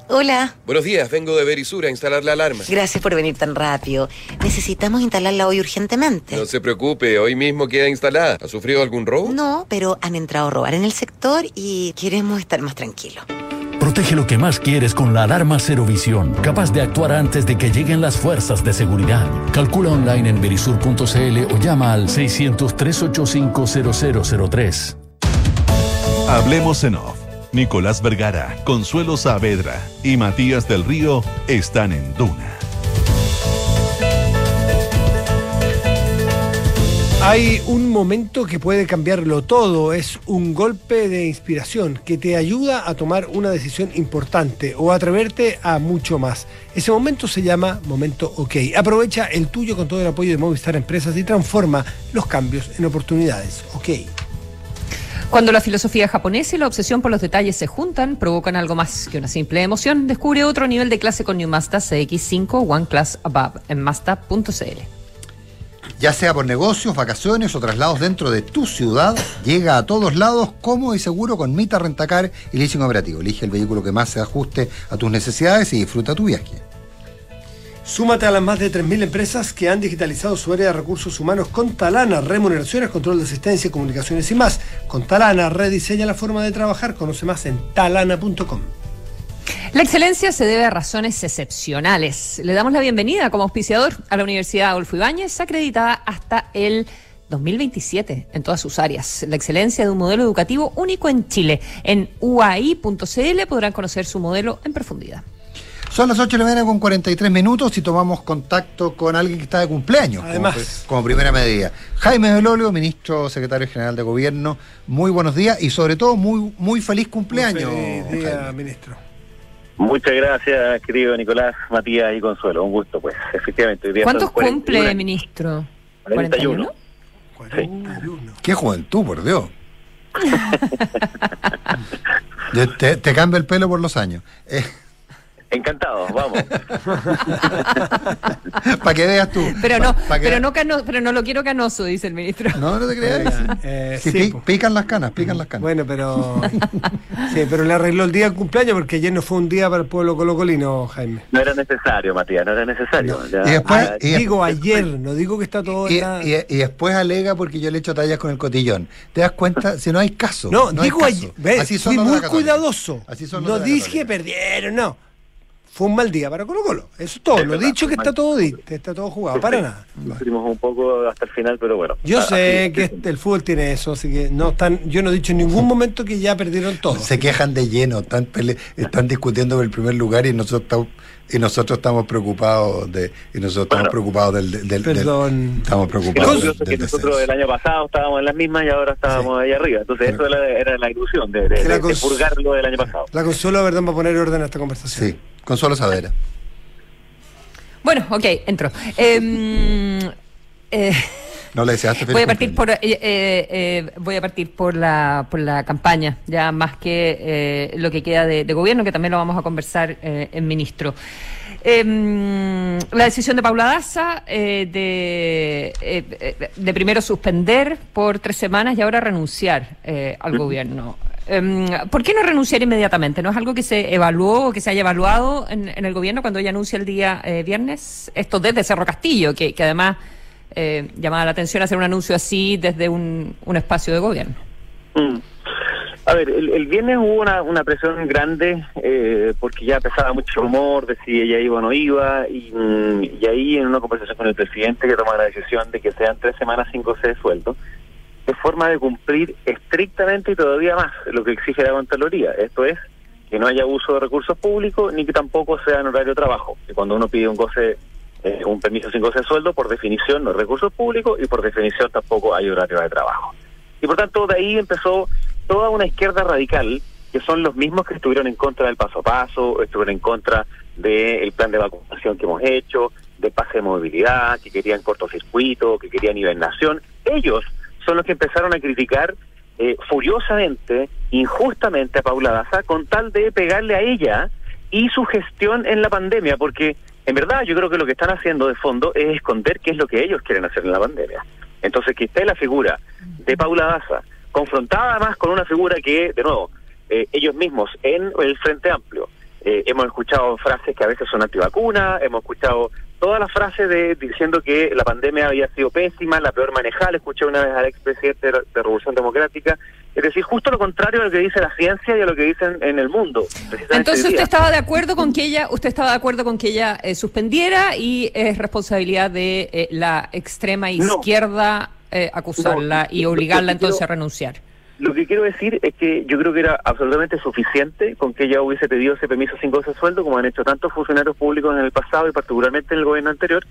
Hola. Buenos días, vengo de Verisur a instalar la alarma. Gracias por venir tan rápido. Necesitamos instalarla hoy urgentemente. No se preocupe, hoy mismo queda instalada. ¿Ha sufrido algún robo? No, pero han entrado a robar en el sector y queremos estar más tranquilos. Protege lo que más quieres con la alarma Cero Visión, capaz de actuar antes de que lleguen las fuerzas de seguridad. Calcula online en verisur.cl o llama al 600-385-0003. Hablemos en off. Nicolás Vergara, Consuelo Saavedra y Matías del Río están en Duna. Hay un momento que puede cambiarlo todo, es un golpe de inspiración que te ayuda a tomar una decisión importante o atreverte a mucho más. Ese momento se llama momento OK. Aprovecha el tuyo con todo el apoyo de Movistar Empresas y transforma los cambios en oportunidades. OK. Cuando la filosofía japonesa y la obsesión por los detalles se juntan, provocan algo más que una simple emoción. Descubre otro nivel de clase con New Mazda CX5 One Class Above en Mazda.cl. Ya sea por negocios, vacaciones o traslados dentro de tu ciudad, llega a todos lados cómodo y seguro con Mita Rentacar y Leasing Operativo. Elige el vehículo que más se ajuste a tus necesidades y disfruta tu viaje. Súmate a las más de 3.000 empresas que han digitalizado su área de recursos humanos con Talana, remuneraciones, control de asistencia, comunicaciones y más. Con Talana, rediseña la forma de trabajar. Conoce más en talana.com. La excelencia se debe a razones excepcionales. Le damos la bienvenida como auspiciador a la Universidad Adolfo Ibáñez, acreditada hasta el 2027 en todas sus áreas. La excelencia de un modelo educativo único en Chile. En uai.cl podrán conocer su modelo en profundidad. Son las 8 de la mañana con 43 minutos y tomamos contacto con alguien que está de cumpleaños. Además. Como, como primera medida. Jaime Belolio, ministro secretario general de gobierno, muy buenos días y sobre todo muy, muy feliz cumpleaños. Muy feliz día, Jaime. ministro. Muchas gracias, querido Nicolás, Matías y Consuelo. Un gusto, pues, efectivamente. Hoy día ¿Cuántos 41 cumple, ministro? 41. Qué juventud, por Dios. Te, te cambio el pelo por los años. Eh, Encantado, vamos. Para que veas tú. Pero no, Pa- pero no cano- pero no lo quiero canoso, dice el ministro. No, no te creas. Eh, Sí, sí, pican las canas, pican las canas. Bueno, pero. sí, pero le arregló el día del cumpleaños porque ayer no fue un día para el pueblo colocolino, Jaime. No era necesario, Matías, no era necesario. Ya- Y después- ah, y- Digo ayer, no digo que está todo. Y, ya- y- y después alega porque yo le echo tallas con el cotillón. ¿Te das cuenta? Si no hay caso. No, digo ayer. ves, Así son fui muy Católica. cuidadoso. Así son los No dije perdieron, no. Fue un mal día para Colo Colo. Eso es todo. Es verdad, dicho que está todo, di- está todo jugado. Para nada. Sufrimos un poco hasta el final, pero bueno. Yo sé así que es. este- el fútbol tiene eso, así que no están. Yo no he dicho en ningún momento que ya perdieron todo. Se quejan de lleno, están, pele- están discutiendo por el primer lugar y nosotros estamos, y nosotros estamos preocupados de y nosotros estamos preocupados del, del, del- Perdón. estamos preocupados es que nosotros el año pasado estábamos en las mismas y ahora estábamos ahí arriba. Entonces, eso era, era la ilusión de, de, la de- de cons- purgar lo del año pasado. La consuelo, verdad, va a poner orden a esta conversación. Sí, Consuelo Savera. Bueno, ok, entro. Em, eh, No le deseaste voy a partir por eh, eh, eh, voy a partir por la por la campaña ya más que eh, lo que queda de, de gobierno que también lo vamos a conversar eh, en ministro Em, la decisión de Paula Daza eh, de, de primero suspender por tres semanas y ahora renunciar eh, al gobierno. Em, ¿Por qué no renunciar inmediatamente? ¿No es algo que se evaluó o que se haya evaluado en, en el gobierno cuando ella anuncia el día eh, viernes? Esto desde Cerro Castillo, que, que además eh, llamaba la atención hacer un anuncio así desde un, un espacio de gobierno. Mm. A ver, el, viernes hubo una, una presión grande eh, porque ya empezaba mucho rumor de si ella iba o no iba y, mm, y ahí en una conversación con el presidente que toma la decisión de que sean tres semanas sin goce de sueldo es forma de cumplir estrictamente y todavía más lo que exige la Contraloría. Esto es que no haya uso de recursos públicos ni que tampoco sea en horario de trabajo. Que cuando uno pide un goce, eh, un permiso sin goce de sueldo, por definición no es recursos públicos y por definición tampoco hay horario de trabajo. Y por tanto, de ahí empezó toda una izquierda radical, que son los mismos que estuvieron en contra del paso a paso, estuvieron en contra del plan de vacunación que hemos hecho, del pase de movilidad, que querían cortocircuito, que querían hibernación. Ellos son los que empezaron a criticar eh, furiosamente, injustamente a Paula Daza, con tal de pegarle a ella y su gestión en la pandemia, porque en verdad yo creo que lo que están haciendo de fondo es esconder qué es lo que ellos quieren hacer en la pandemia. Entonces, que esté la figura de Paula Daza, confrontada además con una figura que, de nuevo, eh, ellos mismos en el Frente Amplio, eh, hemos escuchado frases que a veces son antivacunas, hemos escuchado todas las frases de diciendo que la pandemia había sido pésima, la peor manejada, escuché una vez al expresidente de de Revolución Democrática, es decir, justo lo contrario a lo que dice la ciencia y a lo que dicen en el mundo. Entonces usted estaba de acuerdo con que ella, usted estaba de acuerdo con que ella eh, suspendiera y es responsabilidad de eh, la extrema izquierda eh, acusarla y obligarla entonces a renunciar. Lo que quiero decir es que yo creo que era absolutamente suficiente con que ella hubiese pedido ese permiso sin goce de sueldo, como han hecho tantos funcionarios públicos en el pasado y particularmente en el gobierno anterior,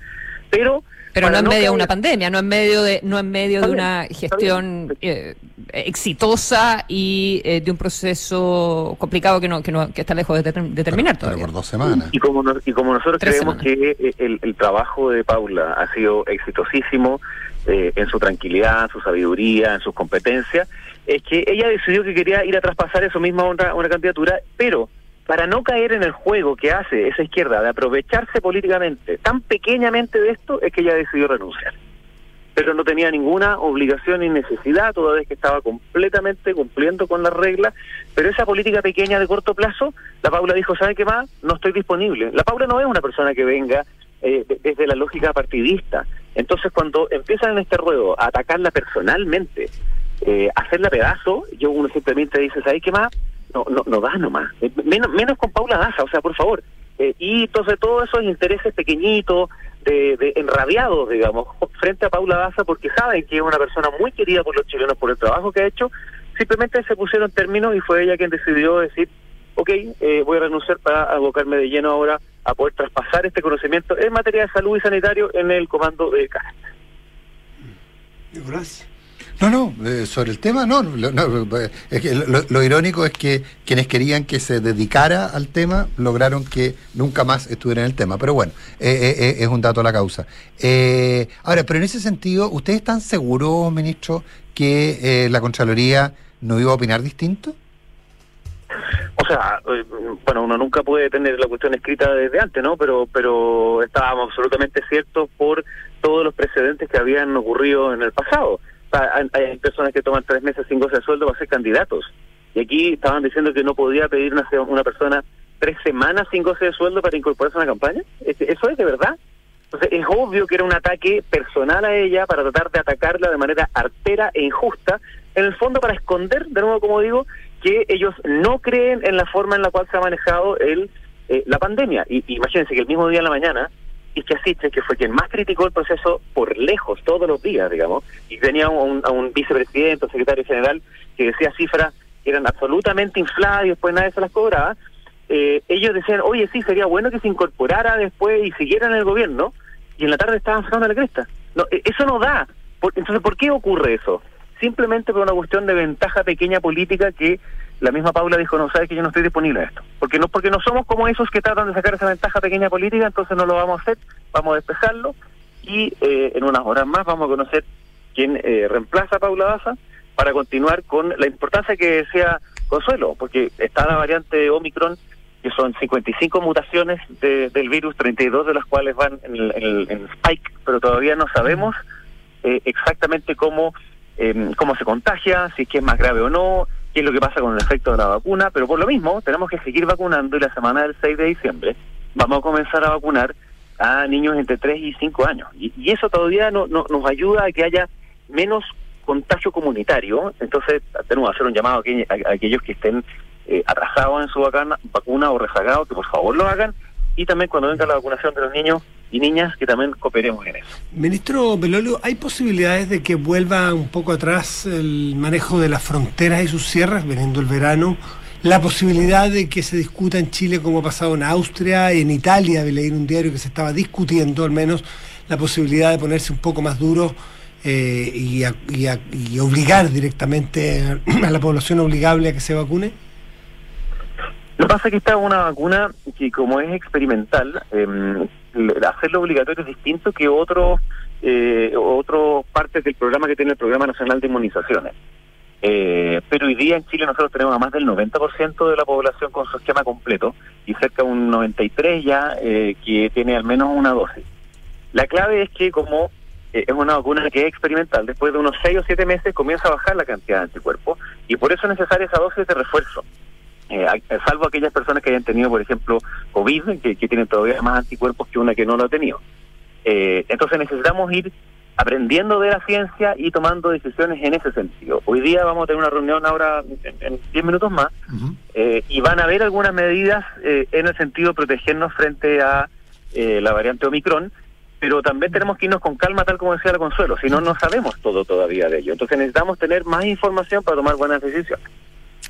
pero... Pero no en medio de una pandemia, no en medio de, no en medio de una gestión eh, exitosa y eh, de un proceso complicado que no, que no, que está lejos de, ter- de terminar todavía. por dos semanas. Y como, y como nosotros Tres creemos que eh, el, el trabajo de Paula ha sido exitosísimo eh, en su tranquilidad, en su sabiduría, en sus competencias, es que ella decidió que quería ir a traspasar eso mismo a una, a una candidatura, pero para no caer en el juego que hace esa izquierda de aprovecharse políticamente tan pequeñamente de esto, es que ella decidió renunciar. Pero no tenía ninguna obligación ni necesidad, toda vez que estaba completamente cumpliendo con las reglas. Pero esa política pequeña de corto plazo, la Paula dijo, ¿sabe qué más? No estoy disponible. La Paula no es una persona que venga eh, de- desde la lógica partidista. Entonces, cuando empiezan en este ruedo a atacarla personalmente, eh, hacerla pedazo, yo uno simplemente dice, ¿sabe qué más? No, no, no da nomás. Eh, Menos, menos con Paula Daza, o sea, por favor. Eh, y entonces todos esos intereses pequeñitos, de, de enrabiados, digamos, frente a Paula Daza, porque saben que es una persona muy querida por los chilenos por el trabajo que ha hecho, simplemente se pusieron términos y fue ella quien decidió decir, ok, eh, voy a renunciar para abocarme de lleno ahora a poder traspasar este conocimiento en materia de salud y sanitario en el comando de CAS. Nicolás. No, no, eh, sobre el tema no. lo, no, eh, es que lo, lo irónico es que quienes querían que se dedicara al tema lograron que nunca más estuviera en el tema. Pero bueno, eh, es un dato a la causa. Ahora, pero en ese sentido, ¿ustedes están seguros, ministro, que la Contraloría no iba a opinar distinto? O sea, bueno, uno nunca puede tener la cuestión escrita desde antes, ¿no? Pero, pero estábamos absolutamente ciertos por todos los precedentes que habían ocurrido en el pasado. Hay, personas que toman tres meses sin goce de sueldo para ser candidatos. Y aquí estaban diciendo que no podía pedir una, una persona tres semanas sin goce de sueldo para incorporarse a una campaña. ¿Es- ¿Eso es de verdad? Entonces, es obvio que era un ataque personal a ella para tratar de atacarla de manera artera e injusta, en el fondo para esconder, de nuevo como digo, que ellos no creen en la forma en la cual se ha manejado el, eh, la pandemia. Y imagínense que el mismo día en la mañana, Isquia Siches, que fue quien más criticó el proceso por lejos, todos los días, digamos, y tenía un, a un vicepresidente, un secretario general, que decía cifras que eran absolutamente infladas y después nadie se las cobraba, eh, ellos decían, oye, sí, sería bueno que se incorporara después y siguiera en el gobierno, y en la tarde estaban sacando la cresta. No, e- eso no da. Por- entonces, ¿por qué ocurre eso? Simplemente por una cuestión de ventaja pequeña política que la misma Paula dijo, no, sabes que yo no estoy disponible a esto. Porque no, porque no somos como esos que tratan de sacar esa ventaja pequeña política, entonces no lo vamos a hacer, vamos a despejarlo y eh, en unas horas más vamos a conocer quién eh, reemplaza a Paula Daza para continuar con la importancia que decía Consuelo, porque está la variante Omicron, que son 55 mutaciones de- del virus, 32 de las cuales van en, el- Spike, pero todavía no sabemos eh, exactamente cómo, eh, cómo se contagia, si es que es más grave o no, qué es lo que pasa con el efecto de la vacuna, pero por lo mismo tenemos que seguir vacunando y la semana del 6 de diciembre vamos a comenzar a vacunar a niños entre 3 y 5 años. Y, y eso todavía no, no- nos ayuda a que haya menos contagio comunitario. Entonces, tenemos que hacer un llamado a, aquellos- que estén eh, atrasados en su vacuna, vacuna o rezagados, que por favor lo hagan. Y también cuando venga la vacunación de los niños y niñas, que también cooperemos en eso. Ministro Belolio, ¿hay posibilidades de que vuelva un poco atrás el manejo de las fronteras y sus sierras, veniendo el verano? La posibilidad de que se discuta en Chile como ha pasado en Austria, en Italia, leí en un diario que se estaba discutiendo al menos la posibilidad de ponerse un poco más duro eh, y, y a- y obligar directamente a la población obligable a que se vacune. Lo que pasa es que esta es una vacuna que como es experimental, le- hacerlo obligatorio es distinto que otros eh, otros partes del programa que tiene el Programa Nacional de Inmunizaciones. Eh, pero hoy día en Chile nosotros tenemos a más del 90% de la población con su esquema completo y cerca de un 93% ya eh, que tiene al menos una dosis. La clave es que como eh, es una vacuna que es experimental, después de unos 6 o 7 meses comienza a bajar la cantidad de anticuerpos y por eso es necesaria esa dosis de refuerzo. Eh, a- salvo aquellas personas que hayan tenido, por ejemplo, COVID, que, que tienen todavía más anticuerpos que una que no lo ha tenido. Eh, entonces necesitamos ir aprendiendo de la ciencia y tomando decisiones en ese sentido. Hoy día vamos a tener una reunión ahora en- en 10 minutos más eh, y van a haber algunas medidas eh, en el sentido de protegernos frente a eh, la variante Omicron, pero también tenemos que irnos con calma, tal como decía la Consuelo, si no, no sabemos todo todavía de ello. Entonces necesitamos tener más información para tomar buenas decisiones.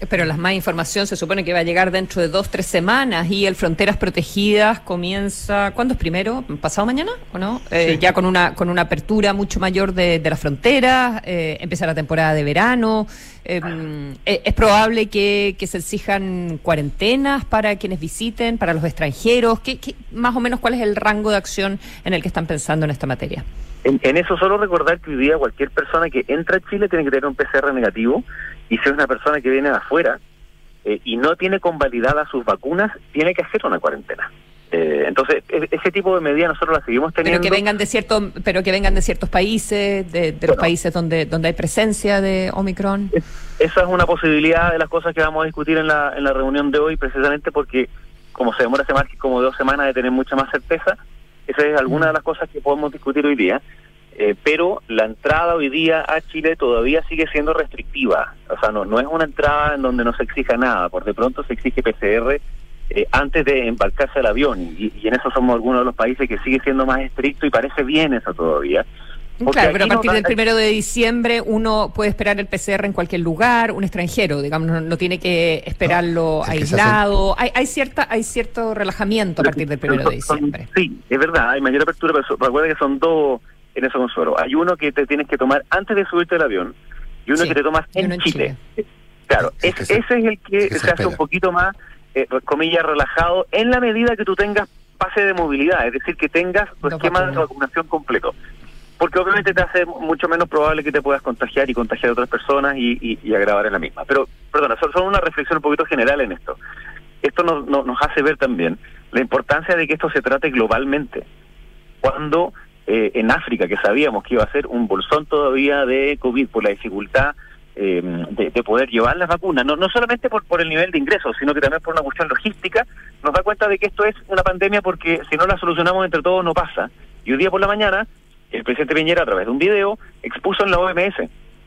Pero las más información se supone que va a llegar dentro de dos, tres semanas y el Fronteras Protegidas comienza, ¿cuándo es primero? ¿Pasado mañana o no? Eh, Sí. Ya con una con una apertura mucho mayor de, de las fronteras, eh, empieza la temporada de verano. eh, eh, es probable que, que se exijan cuarentenas para quienes visiten, para los extranjeros. ¿Qué, qué- más o menos cuál es el rango de acción en el que están pensando en esta materia? En, en eso solo recordar que hoy día cualquier persona que entra a Chile tiene que tener un PCR negativo y si es una persona que viene de afuera eh, y no tiene convalidadas sus vacunas, tiene que hacer una cuarentena. Eh, entonces, e- ese tipo de medidas nosotros las seguimos Pero teniendo. que vengan de cierto, pero que vengan de ciertos países, de, de los países donde donde hay presencia de Omicron. Esa es una posibilidad de las cosas que vamos a discutir en la, en la reunión de hoy, precisamente porque como se demora más que como dos semanas de tener mucha más certeza, esa es alguna de las cosas que podemos discutir hoy día. Eh, pero la entrada hoy día a Chile todavía sigue siendo restrictiva. O sea, no, no es una entrada en donde no se exija nada. Por de pronto se exige PCR eh, antes de embarcarse al avión. Y, y en eso somos algunos de los países que sigue siendo más estricto y parece bien eso todavía. Porque Claro, pero a partir del primero de diciembre uno puede esperar el PCR en cualquier lugar, un extranjero, digamos, no, no tiene que esperarlo que aislado. Hay, hay cierta, hay cierto relajamiento a partir del primero de Son- diciembre. Sí, es verdad, hay mayor apertura, pero so- recuerda que son dos en eso con suero. Hay uno que te tienes que tomar antes de subirte al avión y uno Sí, que te tomas en, Chile. Claro, es- ese es el que, que se se hace pega. un poquito más, eh, comillas, relajado en la medida que tú tengas pase de movilidad, es decir, que tengas tu Dos esquema de vacunación completo. Porque obviamente te hace mucho menos probable que te puedas contagiar y contagiar a otras personas y, y- y agravar en la misma. Pero, perdona, solo, solo una reflexión un poquito general en esto. Esto nos, nos, nos hace ver también la importancia de que esto se trate globalmente. Cuando eh, en África, que sabíamos que iba a ser un bolsón todavía de COVID por la dificultad eh, de, de poder llevar las vacunas, no, no solamente por, por el nivel de ingresos, sino que también por una cuestión logística, nos da cuenta de que esto es una pandemia porque si no la solucionamos entre todos no pasa. Y hoy día por la mañana, el presidente Piñera a través de un video expuso en la OMS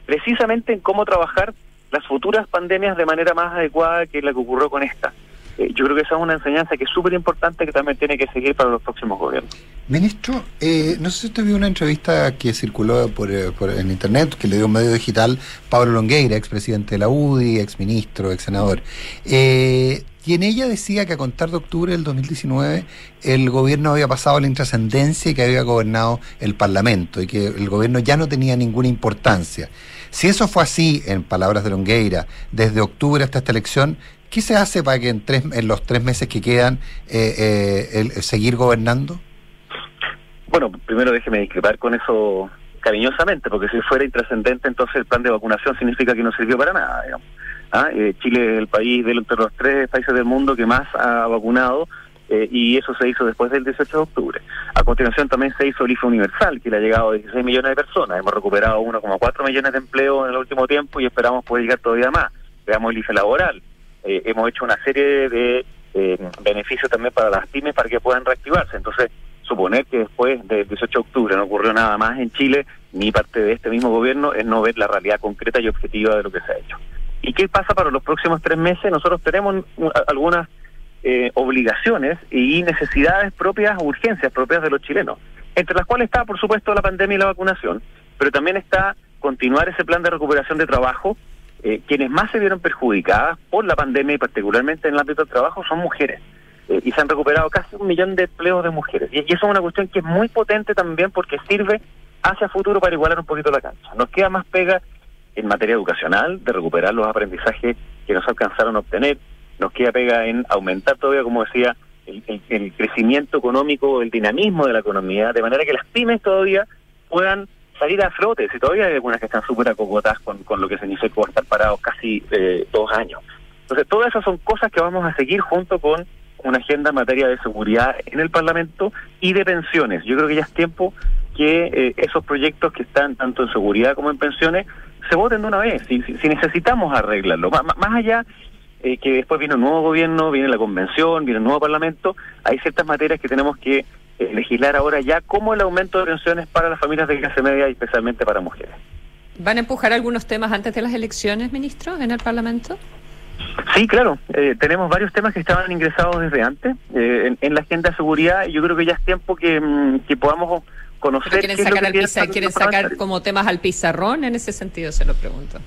precisamente en cómo trabajar las futuras pandemias de manera más adecuada que la que ocurrió con esta. Eh, yo creo que esa es una enseñanza que es súper importante que también tiene que seguir para los próximos gobiernos. Ministro, eh, no sé si usted vio una entrevista que circuló por, eh, en internet, que le dio un medio digital Pablo Longueira, expresidente de la UDI, exministro, ex senador. Eh, y en ella decía que a contar de octubre del 2019 el gobierno había pasado la intrascendencia y que había gobernado el Parlamento y que el gobierno ya no tenía ninguna importancia. Si eso fue así, en palabras de Longueira, desde octubre hasta esta elección, ¿qué se hace para que en, tres, en los tres meses que quedan eh, eh, el- seguir gobernando? Bueno, primero déjeme discrepar con eso cariñosamente, porque si fuera intrascendente, entonces el plan de vacunación significa que no sirvió para nada. digamos. ¿Ah? Eh, Chile es el país de los tres países del mundo que más ha vacunado eh, y eso se hizo después del 18 de octubre. A continuación también se hizo el IFE universal, que le ha llegado a 16 millones de personas. Hemos recuperado 1,4 millones de empleos en el último tiempo y esperamos poder llegar todavía más. Veamos el IFE laboral. Eh, hemos hecho una serie de eh, beneficios también para las pymes para que puedan reactivarse. Entonces, suponer que después del 18 de octubre no ocurrió nada más en Chile, ni parte de este mismo gobierno, es no ver la realidad concreta y objetiva de lo que se ha hecho. ¿Y qué pasa para los próximos tres meses? Nosotros tenemos algunas eh, obligaciones y necesidades propias, urgencias propias de los chilenos, entre las cuales está, por supuesto, la pandemia y la vacunación, pero también está continuar ese plan de recuperación de trabajo. Eh, quienes más se vieron perjudicadas por la pandemia y particularmente en el ámbito del trabajo son mujeres. Eh, y se han recuperado casi un millón de empleos de mujeres. Y, eso es una cuestión que es muy potente también porque sirve hacia futuro para igualar un poquito la cancha. Nos queda más pega en materia educacional, de recuperar los aprendizajes que nos alcanzaron a obtener. Nos queda pega en aumentar todavía, como decía, el- el crecimiento económico, el dinamismo de la economía, de manera que las pymes todavía puedan salir a flote. Si todavía hay algunas que están súper acogotadas con, con lo que significó estar parados casi eh, dos años. Entonces, todas esas son cosas que vamos a seguir junto con una agenda en materia de seguridad en el Parlamento y de pensiones. Yo creo que ya es tiempo que eh, esos proyectos que están tanto en seguridad como en pensiones se voten de una vez, si, si- si necesitamos arreglarlo. Má- más allá eh, que después viene un nuevo gobierno, viene la convención, viene un nuevo parlamento, hay ciertas materias que tenemos que eh, legislar ahora ya, como el aumento de pensiones para las familias de clase media y especialmente para mujeres. ¿Van a empujar algunos temas antes de las elecciones, ministro, en el Parlamento? Sí, claro. Eh, tenemos varios temas que estaban ingresados desde antes eh, en, en la agenda de seguridad y yo creo que ya es tiempo que, mm, que podamos conocer quieren sacar, al pizar- quieren sacar como temas al pizarrón, en ese sentido se lo pregunto.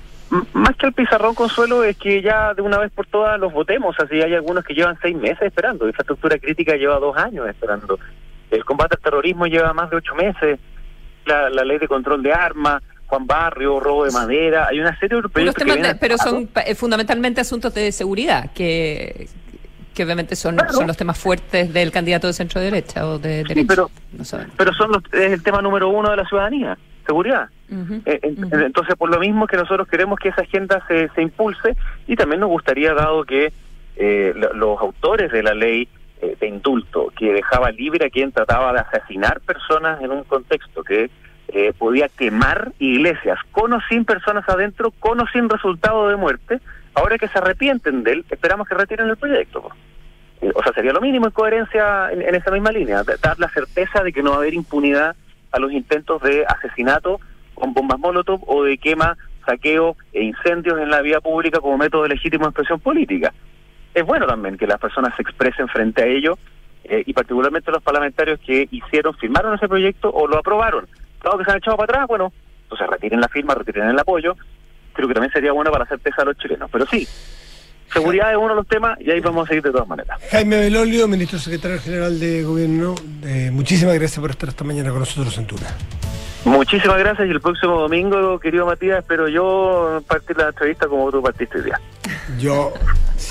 Más que el pizarrón, Consuelo, es que ya de una vez por todas los votemos. Así hay algunos que llevan seis meses esperando. Infraestructura crítica lleva dos años esperando. El combate al terrorismo lleva más de ocho meses. La, la ley de control de armas, Juan Barrio, robo de madera. Hay una serie de proyectos que de- pero son eh, fundamentalmente asuntos de seguridad, que, que obviamente son, son los temas fuertes del candidato de centro derecha o de derecha. pero- no sabemos. Pero son los, es el tema número uno de la ciudadanía, seguridad. Eh, en- Entonces, por lo mismo que nosotros queremos que esa agenda se, se impulse y también nos gustaría, dado que eh, lo- los autores de la ley eh, de indulto, que dejaba libre a quien trataba de asesinar personas en un contexto que eh, podía quemar iglesias, con o sin personas adentro, con o sin resultado de muerte, ahora que se arrepienten de él, esperamos que retiren el proyecto. Eh, O sea, sería lo mínimo en coherencia en, esa misma línea, dar la certeza de que no va a haber impunidad a los intentos de asesinato con bombas molotov o de quema, saqueo e incendios en la vía pública como método de legítima expresión política. Es bueno también que las personas se expresen frente a ello eh, y particularmente los parlamentarios que hicieron, firmaron ese proyecto o lo aprobaron. Dado que se han echado para atrás, bueno, entonces retiren la firma, retiren el apoyo. Creo que también sería bueno para hacer certeza a los chilenos. Pero sí, seguridad es uno de los temas y ahí vamos a seguir de todas maneras. Jaime Belolio, ministro secretario general de Gobierno, eh, muchísimas gracias por estar esta mañana con nosotros en Tuna. Muchísimas gracias y el próximo domingo, querido Matías, espero yo partir la entrevista como tú partiste hoy día. Yo, sí,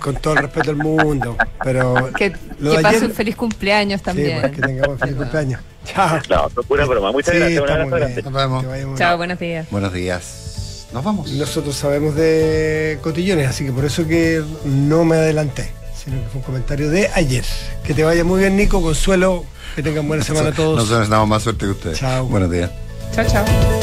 con todo el respeto del mundo, pero Que, lo que de pase ayer- un feliz cumpleaños sí, también. pues, que tengamos feliz cumpleaños. Chao. No, pura broma. Muchas Sí, gracias. Un abrazo grande. Nos vemos. Chao, buenos días. Buenos días. Nos vamos. Nosotros sabemos de cotillones, así que por eso que no me adelanté, sino que fue un comentario de ayer. Que te vaya muy bien, Nico. Consuelo, que tengan buena semana todos. Nosotros damos más suerte que ustedes. Chao. Buenos días. Chao, chao.